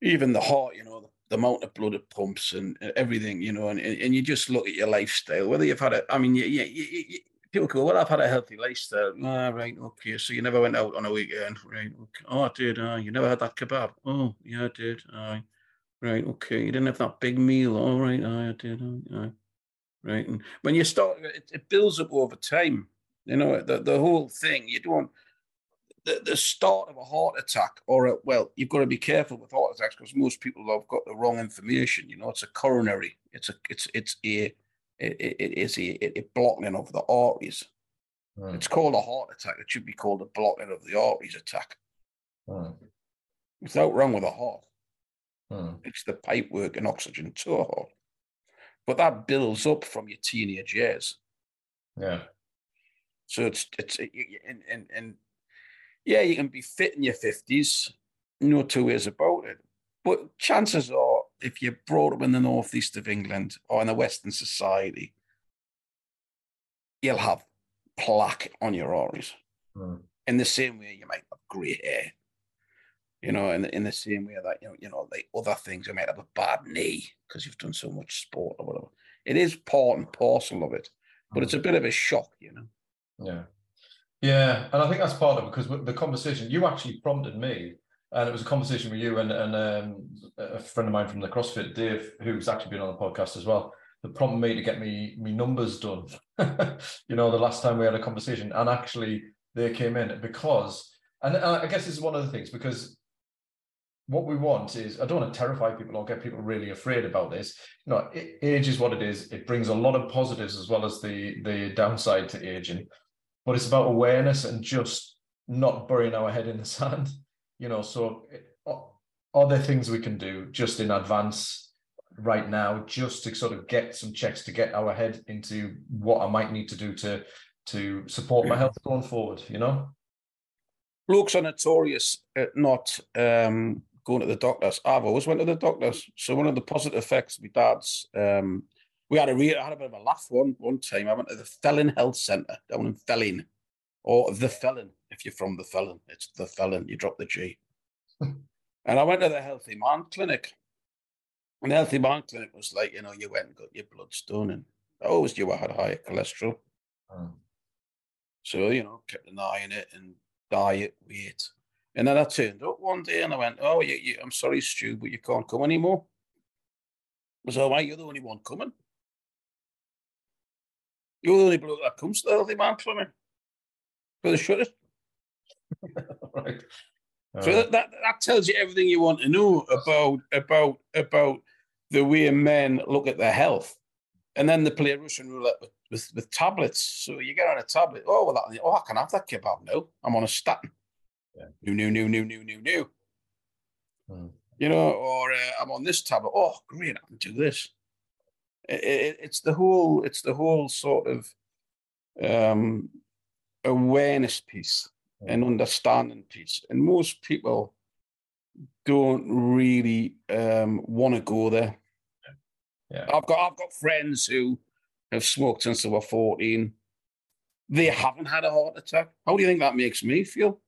C: even the heart, you know, the amount of blood it pumps and everything, you know, and, and you just look at your lifestyle, whether you've had a, I mean, you, people go, well, I've had a healthy lifestyle. Ah, right, okay. So you never went out on a weekend, right? Okay. Oh, I did. Uh, you never had that kebab. Oh, yeah, I did. Uh, right, okay. You didn't have that big meal. All oh, right, I did. Uh, right. And when you start, it, it builds up over time. You know, the, the whole thing, you don't, the, the start of a heart attack or a, well you've got to be careful with heart attacks because most people have got the wrong information you know it's a coronary it's a it's it's a it, it, it's a, a blocking of the arteries right. it's called a heart attack it should be called a blocking of the arteries attack hmm. right. without wrong with the heart
B: right.
C: it's the pipe work and oxygen to a heart but that builds up from your teenage years
B: yeah
C: so it's it's and and, and yeah, you can be fit in your 50s, no two ways about it. But chances are, if you're brought up in the northeast of England or in a Western society, you'll have plaque on your arteries.
B: Mm.
C: In the same way you might have grey hair. You know, in the, in the same way that, you know, you know, like other things, you might have a bad knee because you've done so much sport or whatever. It is part and parcel of it, but mm. it's a bit of a shock, you know.
B: Yeah. Yeah, and I think that's part of it because the conversation you actually prompted me, and it was a conversation with you and and um, a friend of mine from the CrossFit, Dave, who's actually been on the podcast as well. That prompted me to get me me numbers done. <laughs> you know, the last time we had a conversation, and actually they came in because, and I guess this is one of the things because what we want is I don't want to terrify people or get people really afraid about this. You know, age is what it is. It brings a lot of positives as well as the the downside to aging but it's about awareness and just not burying our head in the <laughs> sand you know so are there things we can do just in advance right now just to sort of get some checks to get our head into what i might need to do to to support my health going forward you know?
C: Blokes are notorious at not um, going to the doctors. I've always went to the doctors. So one of the positive effects of my dad's um, we had a real, I had a bit of a laugh one one time. I went to the Felon Health Centre down in Felling, or the Felon if you're from the Felon. It's the Felon. You drop the G. <laughs> and I went to the Healthy Man Clinic, and the Healthy Man Clinic was like, you know, you went and got your blood done, and I always knew I had higher cholesterol.
B: Oh.
C: So you know, kept an eye on it and diet, weight. And then I turned up one day and I went, "Oh, you, you, I'm sorry, Stu, but you can't come anymore." was all right. You're the only one coming. You're the only bloke that comes to the healthy man for me. For the shut it. <laughs>
B: right.
C: So
B: Uh,
C: that, that that tells you everything you want to know about about about the way men look at their health, and then they play Russian roulette with, with, with tablets. So you get on a tablet. Oh well, that, oh I can have that kebab now. I'm on a statin.
B: Yeah.
C: New, new, new, new, new, new, new.
B: Hmm.
C: You know, or uh, I'm on this tablet. Oh great, I can do this. It, it, it's the whole. It's the whole sort of um, awareness piece and understanding piece. And most people don't really um, want to go there.
B: Yeah.
C: I've got I've got friends who have smoked since they were 14. They haven't had a heart attack. How do you think that makes me feel?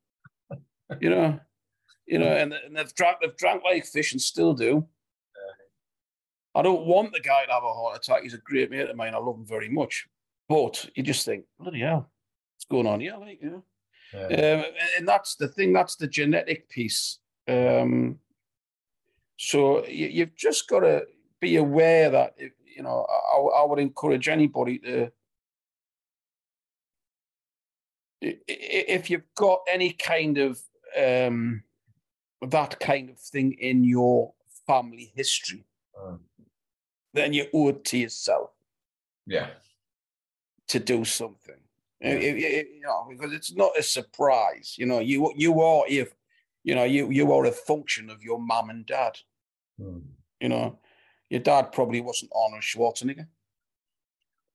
C: You know, you know, and, and they've drank they've drank like fish and still do. I don't want the guy to have a heart attack. He's a great mate of mine. I love him very much. But you just think, bloody hell, what's going on here? Like, you know?
B: yeah.
C: Um, and that's the thing. That's the genetic piece. Um, so you, you've just got to be aware that if, you know. I, I would encourage anybody to, if you've got any kind of um, that kind of thing in your family history,
B: Mm.
C: Then you owe it to yourself
B: yeah.
C: to do something.
B: Yeah.
C: If- if- you know, because it's not a surprise. You know, you you are if you know you you are a function of your mum and dad.
B: Mm.
C: You know, your dad probably wasn't Arnold Schwarzenegger.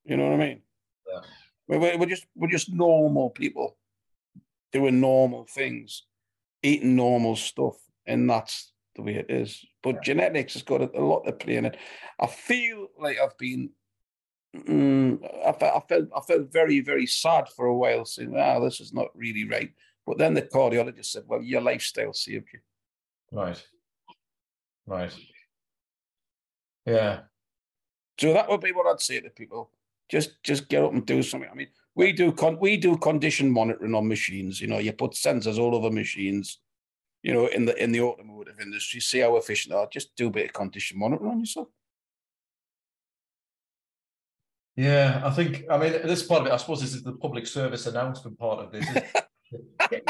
C: You know what I mean?
B: Yeah.
C: We're we're just we're just normal people doing normal things, eating normal stuff, and that's the way it is. But
B: Yeah.
C: genetics has got a, lot to play in it. I feel like I've been. Mm, I, felt, I felt I felt very very sad for a while, saying, "Ah, this is not really right." But then the cardiologist said, "Well, your lifestyle saved you."
B: Right. Right. Yeah.
C: So that would be what I'd say to people. Just just get up and do something. I mean, we do con- we do condition monitoring on machines. You know, you put sensors all over machines. You know, in the in the automotive industry, see how efficient they are. Just do a bit of condition monitoring on yourself.
B: Yeah, I think, I mean, this part of it, I suppose this is the public service announcement part of this. is <laughs> get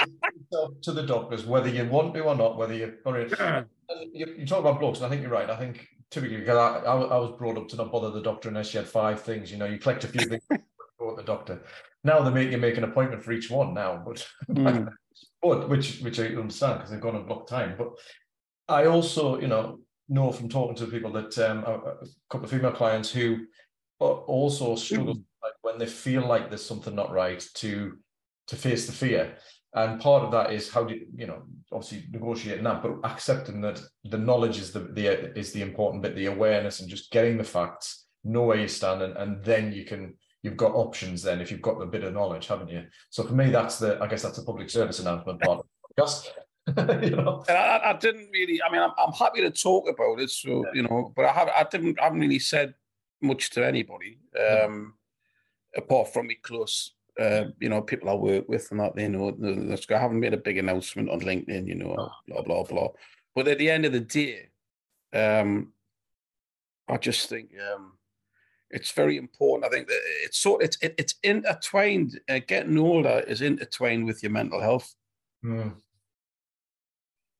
B: yourself to the doctors, whether you want to or not, whether you're <clears throat> you, you talk about blokes, and I think you're right. I think typically, because I, I, I was brought up to not bother the doctor unless you had five things, you know, you collect a few things, <laughs> go to the doctor. Now they make you make an appointment for each one now, but <laughs>
C: Mm.
B: But which which I understand because they've gone on block time. But I also, you know, know from talking to people that um, a, couple of female clients who also struggle like when they feel like there's something not right to to face the fear. And part of that is how do you, you know, obviously negotiating that, but accepting that the knowledge is the, the is the important bit, the awareness, and just getting the facts, know where you stand, and, and then you can you've got options. Then if you've got the bit of knowledge, haven't you? So for me, that's the I guess that's a public service announcement part of the podcast. <laughs> you know,
C: And I, I didn't really. I mean, I'm, I'm happy to talk about it. So you know, but I have I didn't I haven't really said much to anybody um, apart from me close. Uh, you know, people I work with and that they know. That's I haven't made a big announcement on LinkedIn. You know,
B: Oh.
C: blah blah blah. But at the end of the day, um, I just think um, it's very important. I think that it's so it's it, it's intertwined. Uh, getting older is intertwined with your mental health.
B: Mm,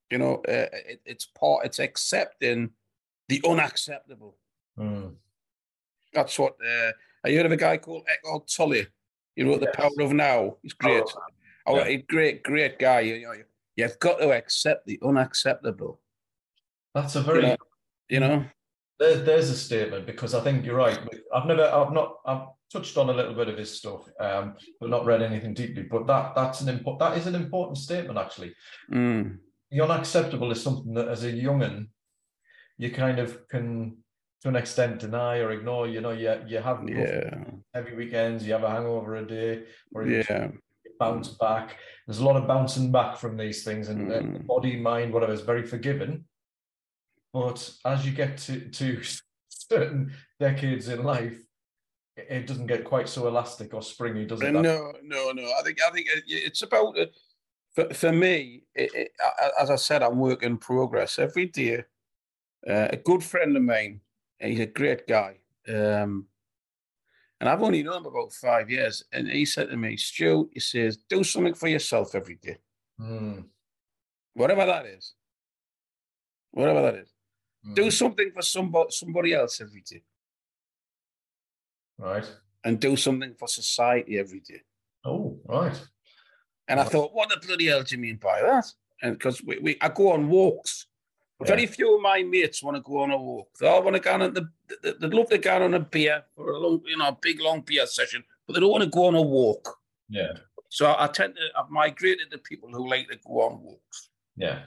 C: You know, uh, it, it's part. It's accepting the unacceptable.
B: mm.
C: That's what. Uh, I heard of a guy called Eckhart Tolle. He wrote The Power of Now. He's great. Oh,
B: Yeah.
C: a great, great guy. You know, you've got to accept the unacceptable.
B: That's a very
C: You know, you know.
B: There, there's a statement because I think you're right. I've never, I've not, I've touched on a little bit of his stuff, um, but not read anything deeply. But that, that's an important, that is an important statement actually.
C: Mm.
B: The unacceptable is something that, as a young'un, you kind of can, to an extent, deny or ignore. You know, you you have
C: Yeah,
B: heavy weekends, you have a hangover a day, or you
C: yeah,
B: bounce back. There's a lot of bouncing back from these things, and
C: Mm.
B: body, mind, whatever is very forgiving. But as you get to, to <laughs> certain decades in life, it- doesn't get quite so elastic or springy, does it?
C: No, no, no. I think I think it's about uh, for for me. It, it, as I said, I'm work in progress every day. Uh, a good friend of mine He's a great guy. Um, and I've only known him about five years. And he said to me, Stu, he says, do something for yourself every day.
B: Mm.
C: Whatever that is. Whatever that is.
B: Mm.
C: Do something for somebody, somebody else every day.
B: Right.
C: And do something for society every day.
B: Oh, right.
C: And I thought, what the bloody hell do you mean by that? And because we, we, I go on walks.
B: Yeah.
C: Very few of my mates want to go on a walk. They all want to go on the, they- they'd love to go on a beer or a long, you know, a big long beer session, but they don't want to go on a walk.
B: Yeah.
C: So I tend to, I've migrated to people who like to go on walks.
B: Yeah.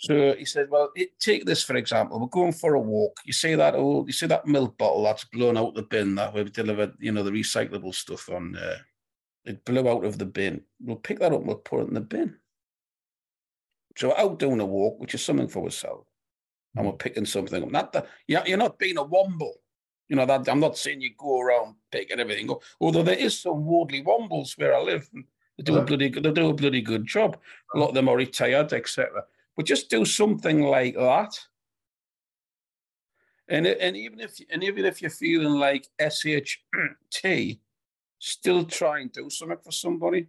C: So he said, well, it, take this for example. We're going for a walk. You see that old, you see that milk bottle that's blown out the bin that we've delivered, you know, the recyclable stuff on. Uh, it blew out of the bin. We'll pick that up and we'll put it in the bin. So we're out doing a walk, which is something for ourselves, and we're picking something up. Not that you're, you're not being a womble. You know that I'm not saying you go around picking everything up. Although there is some Wardley wombles where I live. They do a bloody they do a bloody good job. A lot of them are retired, etc. But just do something like that. And and even if and even if you're feeling like SHT, still try and do something for somebody.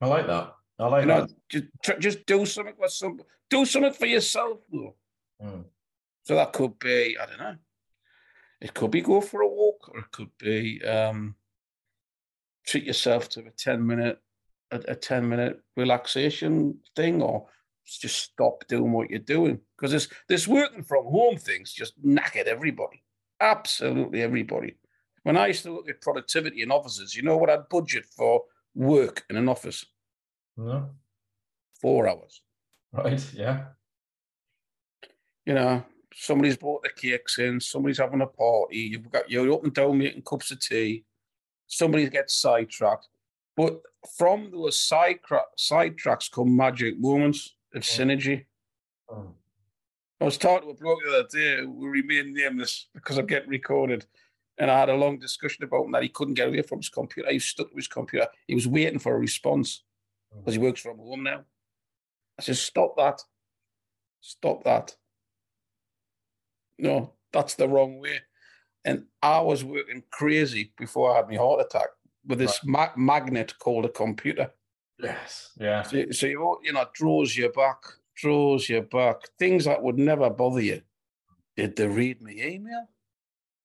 B: I like that. I like
C: You know,
B: that.
C: just just do something for some do something for yourself though.
B: Mm.
C: So that could be, I don't know. It could be go for a walk, or it could be um, treat yourself to a 10 minute a, a 10 minute relaxation thing, or just stop doing what you're doing. Because this this working from home thing's just knackered everybody. Absolutely everybody. When I used to look at productivity in offices, you know what I'd budget for work in an office?
B: No.
C: Four hours.
B: Right. Yeah.
C: you know, somebody's brought the cakes in, somebody's having a party, you've got you're up and down making cups of tea, somebody gets sidetracked. But from those side side tracks come magic moments of
B: Yeah.
C: synergy.
B: Mm.
C: I was talking to a bloke the other day who remain nameless because I'm getting recorded. And I had a long discussion about him that he couldn't get away from his computer. He was stuck to his computer. He was waiting for a response because he works from home now. I said, stop that. Stop that. No, that's the wrong way. And I was working crazy before I had my heart attack with this ma- magnet called a computer.
B: Yes. Yeah.
C: So, so you, you know, draws you back, draws you back. Things that would never bother you. Did they read my email?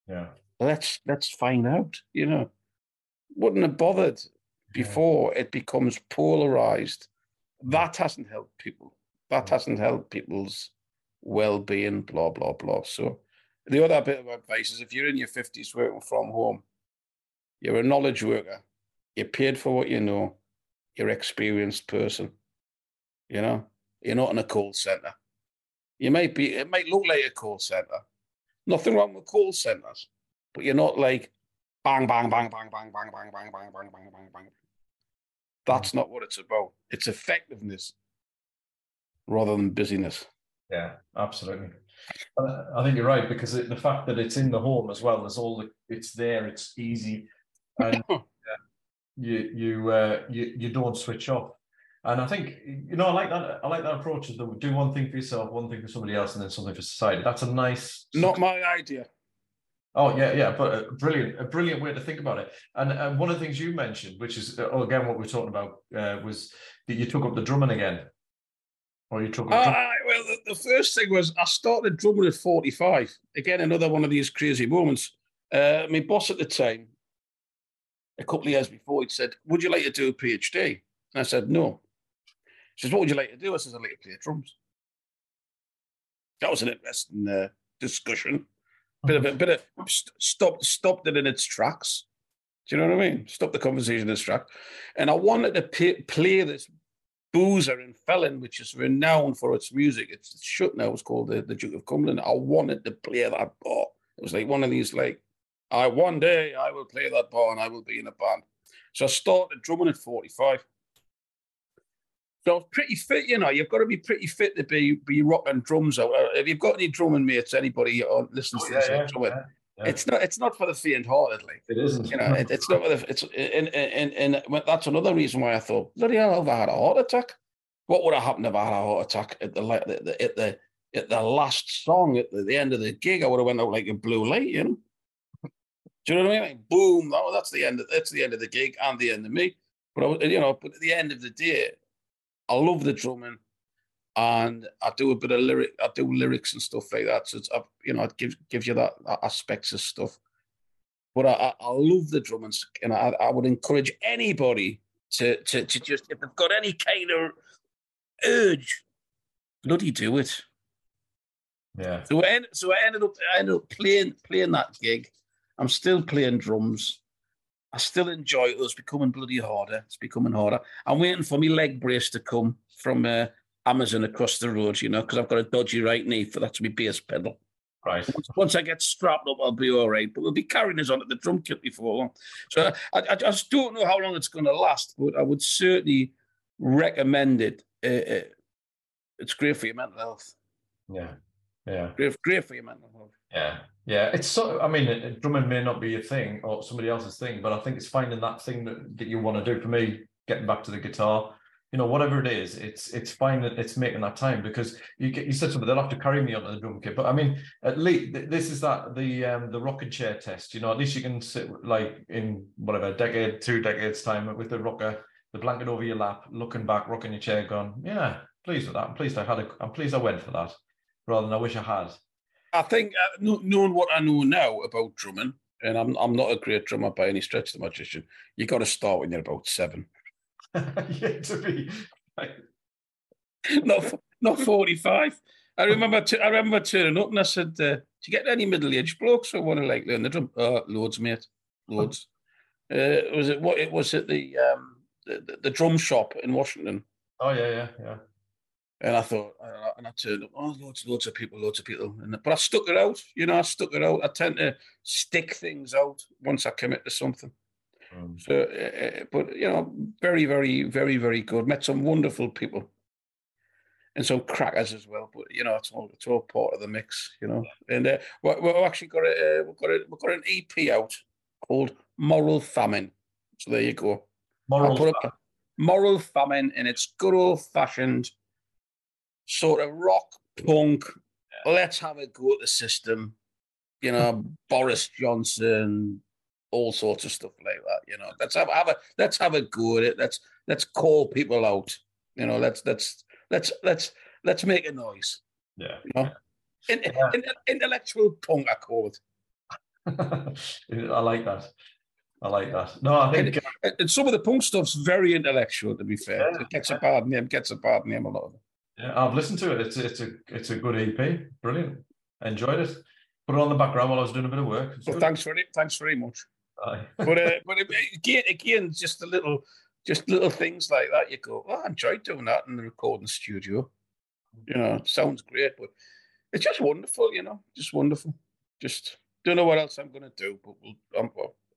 B: Yeah.
C: Let's let's find out. You know, wouldn't have bothered before it becomes polarized. Mm. That hasn't helped people. That mm. hasn't helped people's well-being. Blah blah blah. So the other bit of advice is if you're in your fifties working from home, you're a knowledge worker. You're paid for what you know. You're an experienced person. You know, you're not in a call center. You might be. It might look like a call center. Nothing wrong with call centers, but you're not like bang bang bang bang bang bang bang bang bang bang bang bang bang. That's not what it's about. It's effectiveness rather than busyness.
B: Yeah, absolutely. Uh, I think you're right because the fact that it's in the home as well as all the it's there, it's easy, and <laughs> uh, you you uh, you you don't switch off. And I think you know I like that I like that approach of the do one thing for yourself, one thing for somebody else, and then something for society. That's a nice.
C: Not my idea.
B: Oh yeah, yeah, but a brilliant, a brilliant way to think about it. And uh, one of the things you mentioned, which is oh, again what we are talking about, uh, was that you took up the drumming again, or you took up.
C: Uh, well, the, the first thing was I started drumming at 45. Again, another one of these crazy moments. Uh, my boss at the time, a couple of years before, he'd said, Would you like to do a PhD? And I said, No. He says, What would you like to do? I says, I'd like to play drums. That was an interesting uh, discussion. Bit of a bit of st- stopped stopped it in its tracks. Do you know what I mean? Stop the conversation in its tracks. And I wanted to pay, play this boozer in Felon, which is renowned for its music. It's shut now. It's called the, the Duke of Cumberland. I wanted to play that bar. It was like one of these like, I one day I will play that bar and I will be in a band. So I started drumming at 45. So I was pretty fit, you know. You've got to be pretty fit to be be rocking drums out. Uh, If you've got any drumming mates, anybody or listens
B: Oh,
C: to this,
B: yeah, yeah, yeah.
C: it's not it's not for the faint-hearted. Like
B: It isn't.
C: you know, it, it's not. With it's and, and and that's another reason why I thought, bloody hell, have I had a heart attack? What would have happened if I had a heart attack at the at the, at the at the last song at the, the end of the gig, I would have went out like a blue light, you know. Do you know what I mean? Like, boom! Oh, that's the end. Of, that's the end of the gig and the end of me. But I, you know, but at the end of the day, I love the drumming, and I do a bit of lyric. I do lyrics and stuff like that. So it's, you know, it gives gives you that, that aspects of stuff. But I, I love the drumming, and I, I would encourage anybody to, to to just if they've got any kind of urge, bloody do it.
B: Yeah.
C: So I, ended, so I ended up I ended up playing playing that gig. I'm still playing drums. I still enjoy it. It's becoming bloody harder. It's becoming harder. I'm waiting for my leg brace to come from uh, Amazon across the road, you know, because I've got a dodgy right knee for that to be bass pedal.
B: Right.
C: Once, once, I get strapped up, I'll be all right. But we'll be carrying us on at the drum kit before long. So I, I, just don't know how long it's going to last, but I would certainly recommend it. Uh, uh, it's great for your mental health.
B: Yeah. Yeah.
C: Great, great for your mental health.
B: Yeah. Yeah. It's so, I mean, drumming may not be a thing or somebody else's thing, but I think it's finding that thing that, that you want to do. For me, getting back to the guitar, you know, whatever it is, it's it's fine that it's making that time because you get you said something they'll have to carry me onto the drum kit. But I mean, at least this is that the um the rocking chair test. You know, at least you can sit like in whatever decade, two decades time with the rocker, the blanket over your lap, looking back, rocking your chair, going, yeah, pleased with that. I'm pleased I had a, I'm pleased I went for that, rather than I wish I had.
C: I think uh, knowing what I know now about drumming, and I'm I'm not a great drummer by any stretch of the imagination. You got to start when you're about seven. <laughs> <laughs>
B: yeah, to be
C: not not forty five. I remember t- I remember turning up and I said, uh, "Do you get any middle aged blokes who want to like learn the drum?" Uh, loads, mate, loads. <laughs> Uh, was it what it was at the, um, the, the the drum shop in Washington?
B: Oh yeah, yeah, yeah.
C: And I thought, and I turned up, oh, loads, loads of people, loads of people. And, but I stuck it out, you know, I stuck it out. I tend to stick things out once I commit to something. Mm. So, uh, but you know, very, very, very, very good. Met some wonderful people, and some crackers as well. But you know, it's all it's all part of the mix, you know. And uh, we, we've actually got a uh, we've got a we've got an EP out called Moral Famine. So there you go.
B: Moral famine.
C: Moral famine, and it's good old fashioned sort of rock punk. Let's have a go at the system. You know, <laughs> Boris Johnson, all sorts of stuff like that. You know, let's have, have a let's have a go at it. Let's let's call people out. You know, mm-hmm. let's let's let's let's let's make a noise.
B: Yeah.
C: You know? In, yeah. In, intellectual punk, I call it.
B: I like that. I like that. No, I think
C: and, and, some of the punk stuff's very intellectual. To be fair, yeah. it gets a bad name. Gets a bad name a lot of it.
B: Yeah, I've listened to it. It's it's a it's a good EP. Brilliant. enjoyed it. Put it on the background while I was doing a bit of work.
C: Well, thanks for it. Thanks very much <laughs> but uh, but again, again, just a little, just little things like that. You go, oh, I enjoyed doing that in the recording studio. You know, sounds great, but it's just wonderful. You know, just wonderful. Just don't know what else I'm going to do, but we'll, I'm,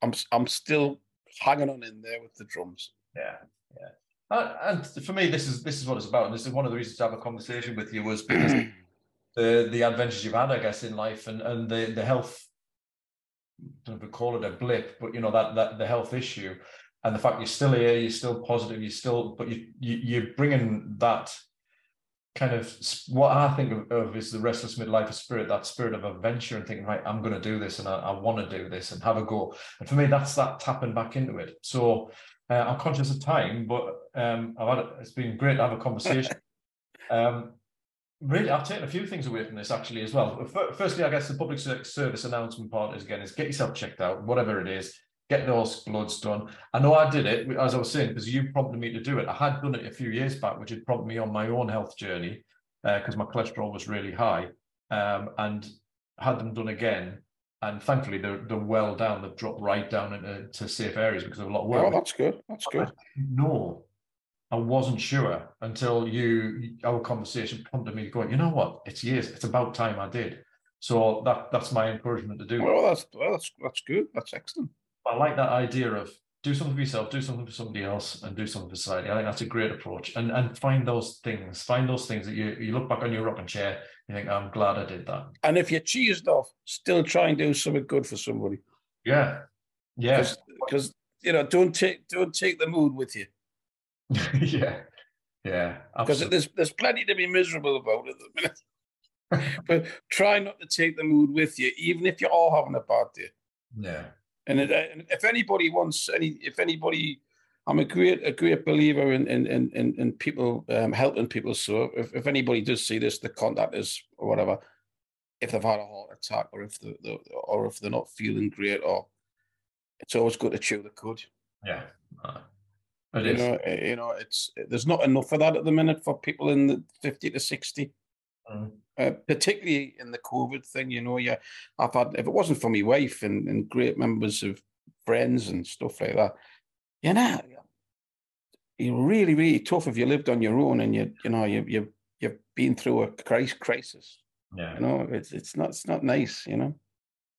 C: I'm I'm still hanging on in there with the drums.
B: Yeah, yeah. Uh, and for me, this is this is what it's about. And this is one of the reasons to have a conversation with you was because <clears throat> the the adventures you've had, I guess, in life and and the the health don't know if call it a blip, but you know that that the health issue and the fact you're still here, you're still positive, you're still, but you, you you're bringing that kind of what I think of, of, is the restless midlife spirit, that spirit of adventure and thinking, right, I'm going to do this and I, I want to do this and have a go. And for me, that's that tapping back into it. So uh, I'm conscious of time, but um, I've had it's been great to have a conversation. <laughs> um, really, I've taken a few things away from this actually as well. Firstly, I guess the public service announcement part is again is get yourself checked out, whatever it is, get those bloods done. I know I did it as I was saying because you prompted me to do it. I had done it a few years back, which had prompted me on my own health journey because uh, my cholesterol was really high, um, and had them done again. And thankfully, they're, they're well down. They've dropped right down into safe areas because of a lot of work.
C: Oh, that's good. That's good.
B: No, I wasn't sure until you our conversation prompted me going, you know what? It's years. It's about time I did. So that that's my encouragement to do.
C: Well, that's well, that's that's good. That's excellent.
B: I like that idea of do something for yourself, do something for somebody else, and do something for society. I think that's a great approach. And and find those things, find those things that you you look back on your rocking chair, you think, I'm glad I did that.
C: And if you're cheesed off, still try and do something good for somebody.
B: Yeah. Yeah.
C: Because you know, don't take don't take the mood with you. <laughs>
B: yeah, yeah.
C: Because there's there's plenty to be miserable about at the minute. <laughs> but try not to take the mood with you, even if you're all having a bad day.
B: Yeah.
C: And, if anybody wants any, if anybody, I'm a great, a great believer in in in, in people um, helping people. So if, if anybody does see this, the contact us or whatever, if they've had a heart attack or if the, the or if they're not feeling great, or it's always good to chew the cud.
B: Yeah. Uh,
C: you is. know, eh, you know, it's there's not enough of that at the minute for people in the fifty to sixty. Mm. Uh, particularly in the COVID thing, you know, yeah, I've had if it wasn't for my wife and, and great members of friends and stuff like that, you know, you're really, really tough if you lived on your own and you, you know, you you you've been through a crisis.
B: Yeah,
C: you know, it's it's not it's not nice, you know.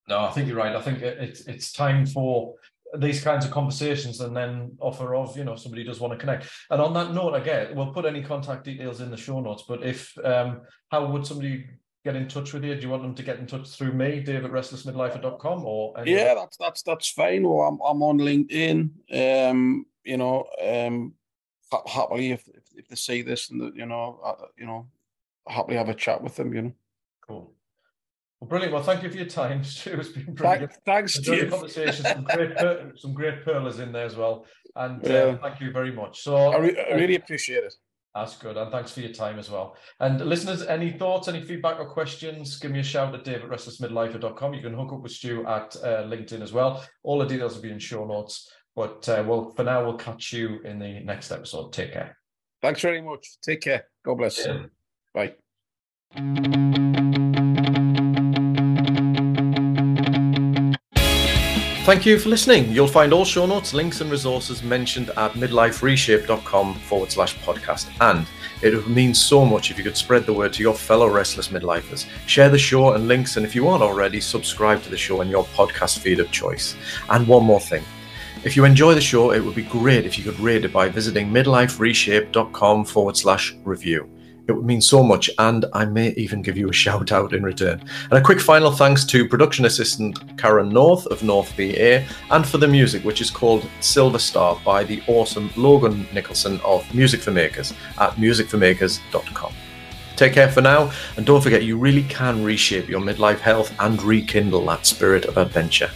B: No, I think you're right. I think it's it's time for these kinds of conversations and then offer of you know somebody does want to connect. And on that note again we'll put any contact details in the show notes but if um how would somebody get in touch with you? Do you want them to get in touch through me dave at restlessmidlifer.com or
C: yeah that's that's that's fine. Or I'm, I'm on linkedin. Um you know um happily if if they see this and you know uh, you know happily have a chat with them you know.
B: Cool well, brilliant. Well, thank you for your time, <laughs> Stu. It's been
C: brilliant. Thanks, Steve.
B: Conversation, some great, <laughs> some great pearlers in there as well. And uh, thank you very much. So
C: I, re- I really appreciate it.
B: That's good. And thanks for your time as well. And listeners, any thoughts, any feedback or questions, give me a shout at dave at restlessmidlifer.com. You can hook up with Stu at uh, LinkedIn as well. All the details will be in show notes. But uh, well, for now, we'll catch you in the next episode. Take care.
C: Thanks very much. Take care. God bless. Yeah. Bye.
A: Thank you for listening. You'll find all show notes, links, and resources mentioned at midlifereshape.com forward slash podcast. And it would mean so much if you could spread the word to your fellow restless midlifers. Share the show and links, and if you aren't already, subscribe to the show in your podcast feed of choice. And one more thing. If you enjoy the show, it would be great if you could rate it by visiting midlifereshape.com forward slash review. It would mean so much, and I may even give you a <laughs> shout out in return. And a quick final thanks to production assistant Karen North of North BA, and for the music, which is called Silver Star by the awesome Logan Nicholson of Music for Makers at musicformakers.com. Take care for now, and don't forget you really can reshape your midlife health and rekindle that spirit of adventure.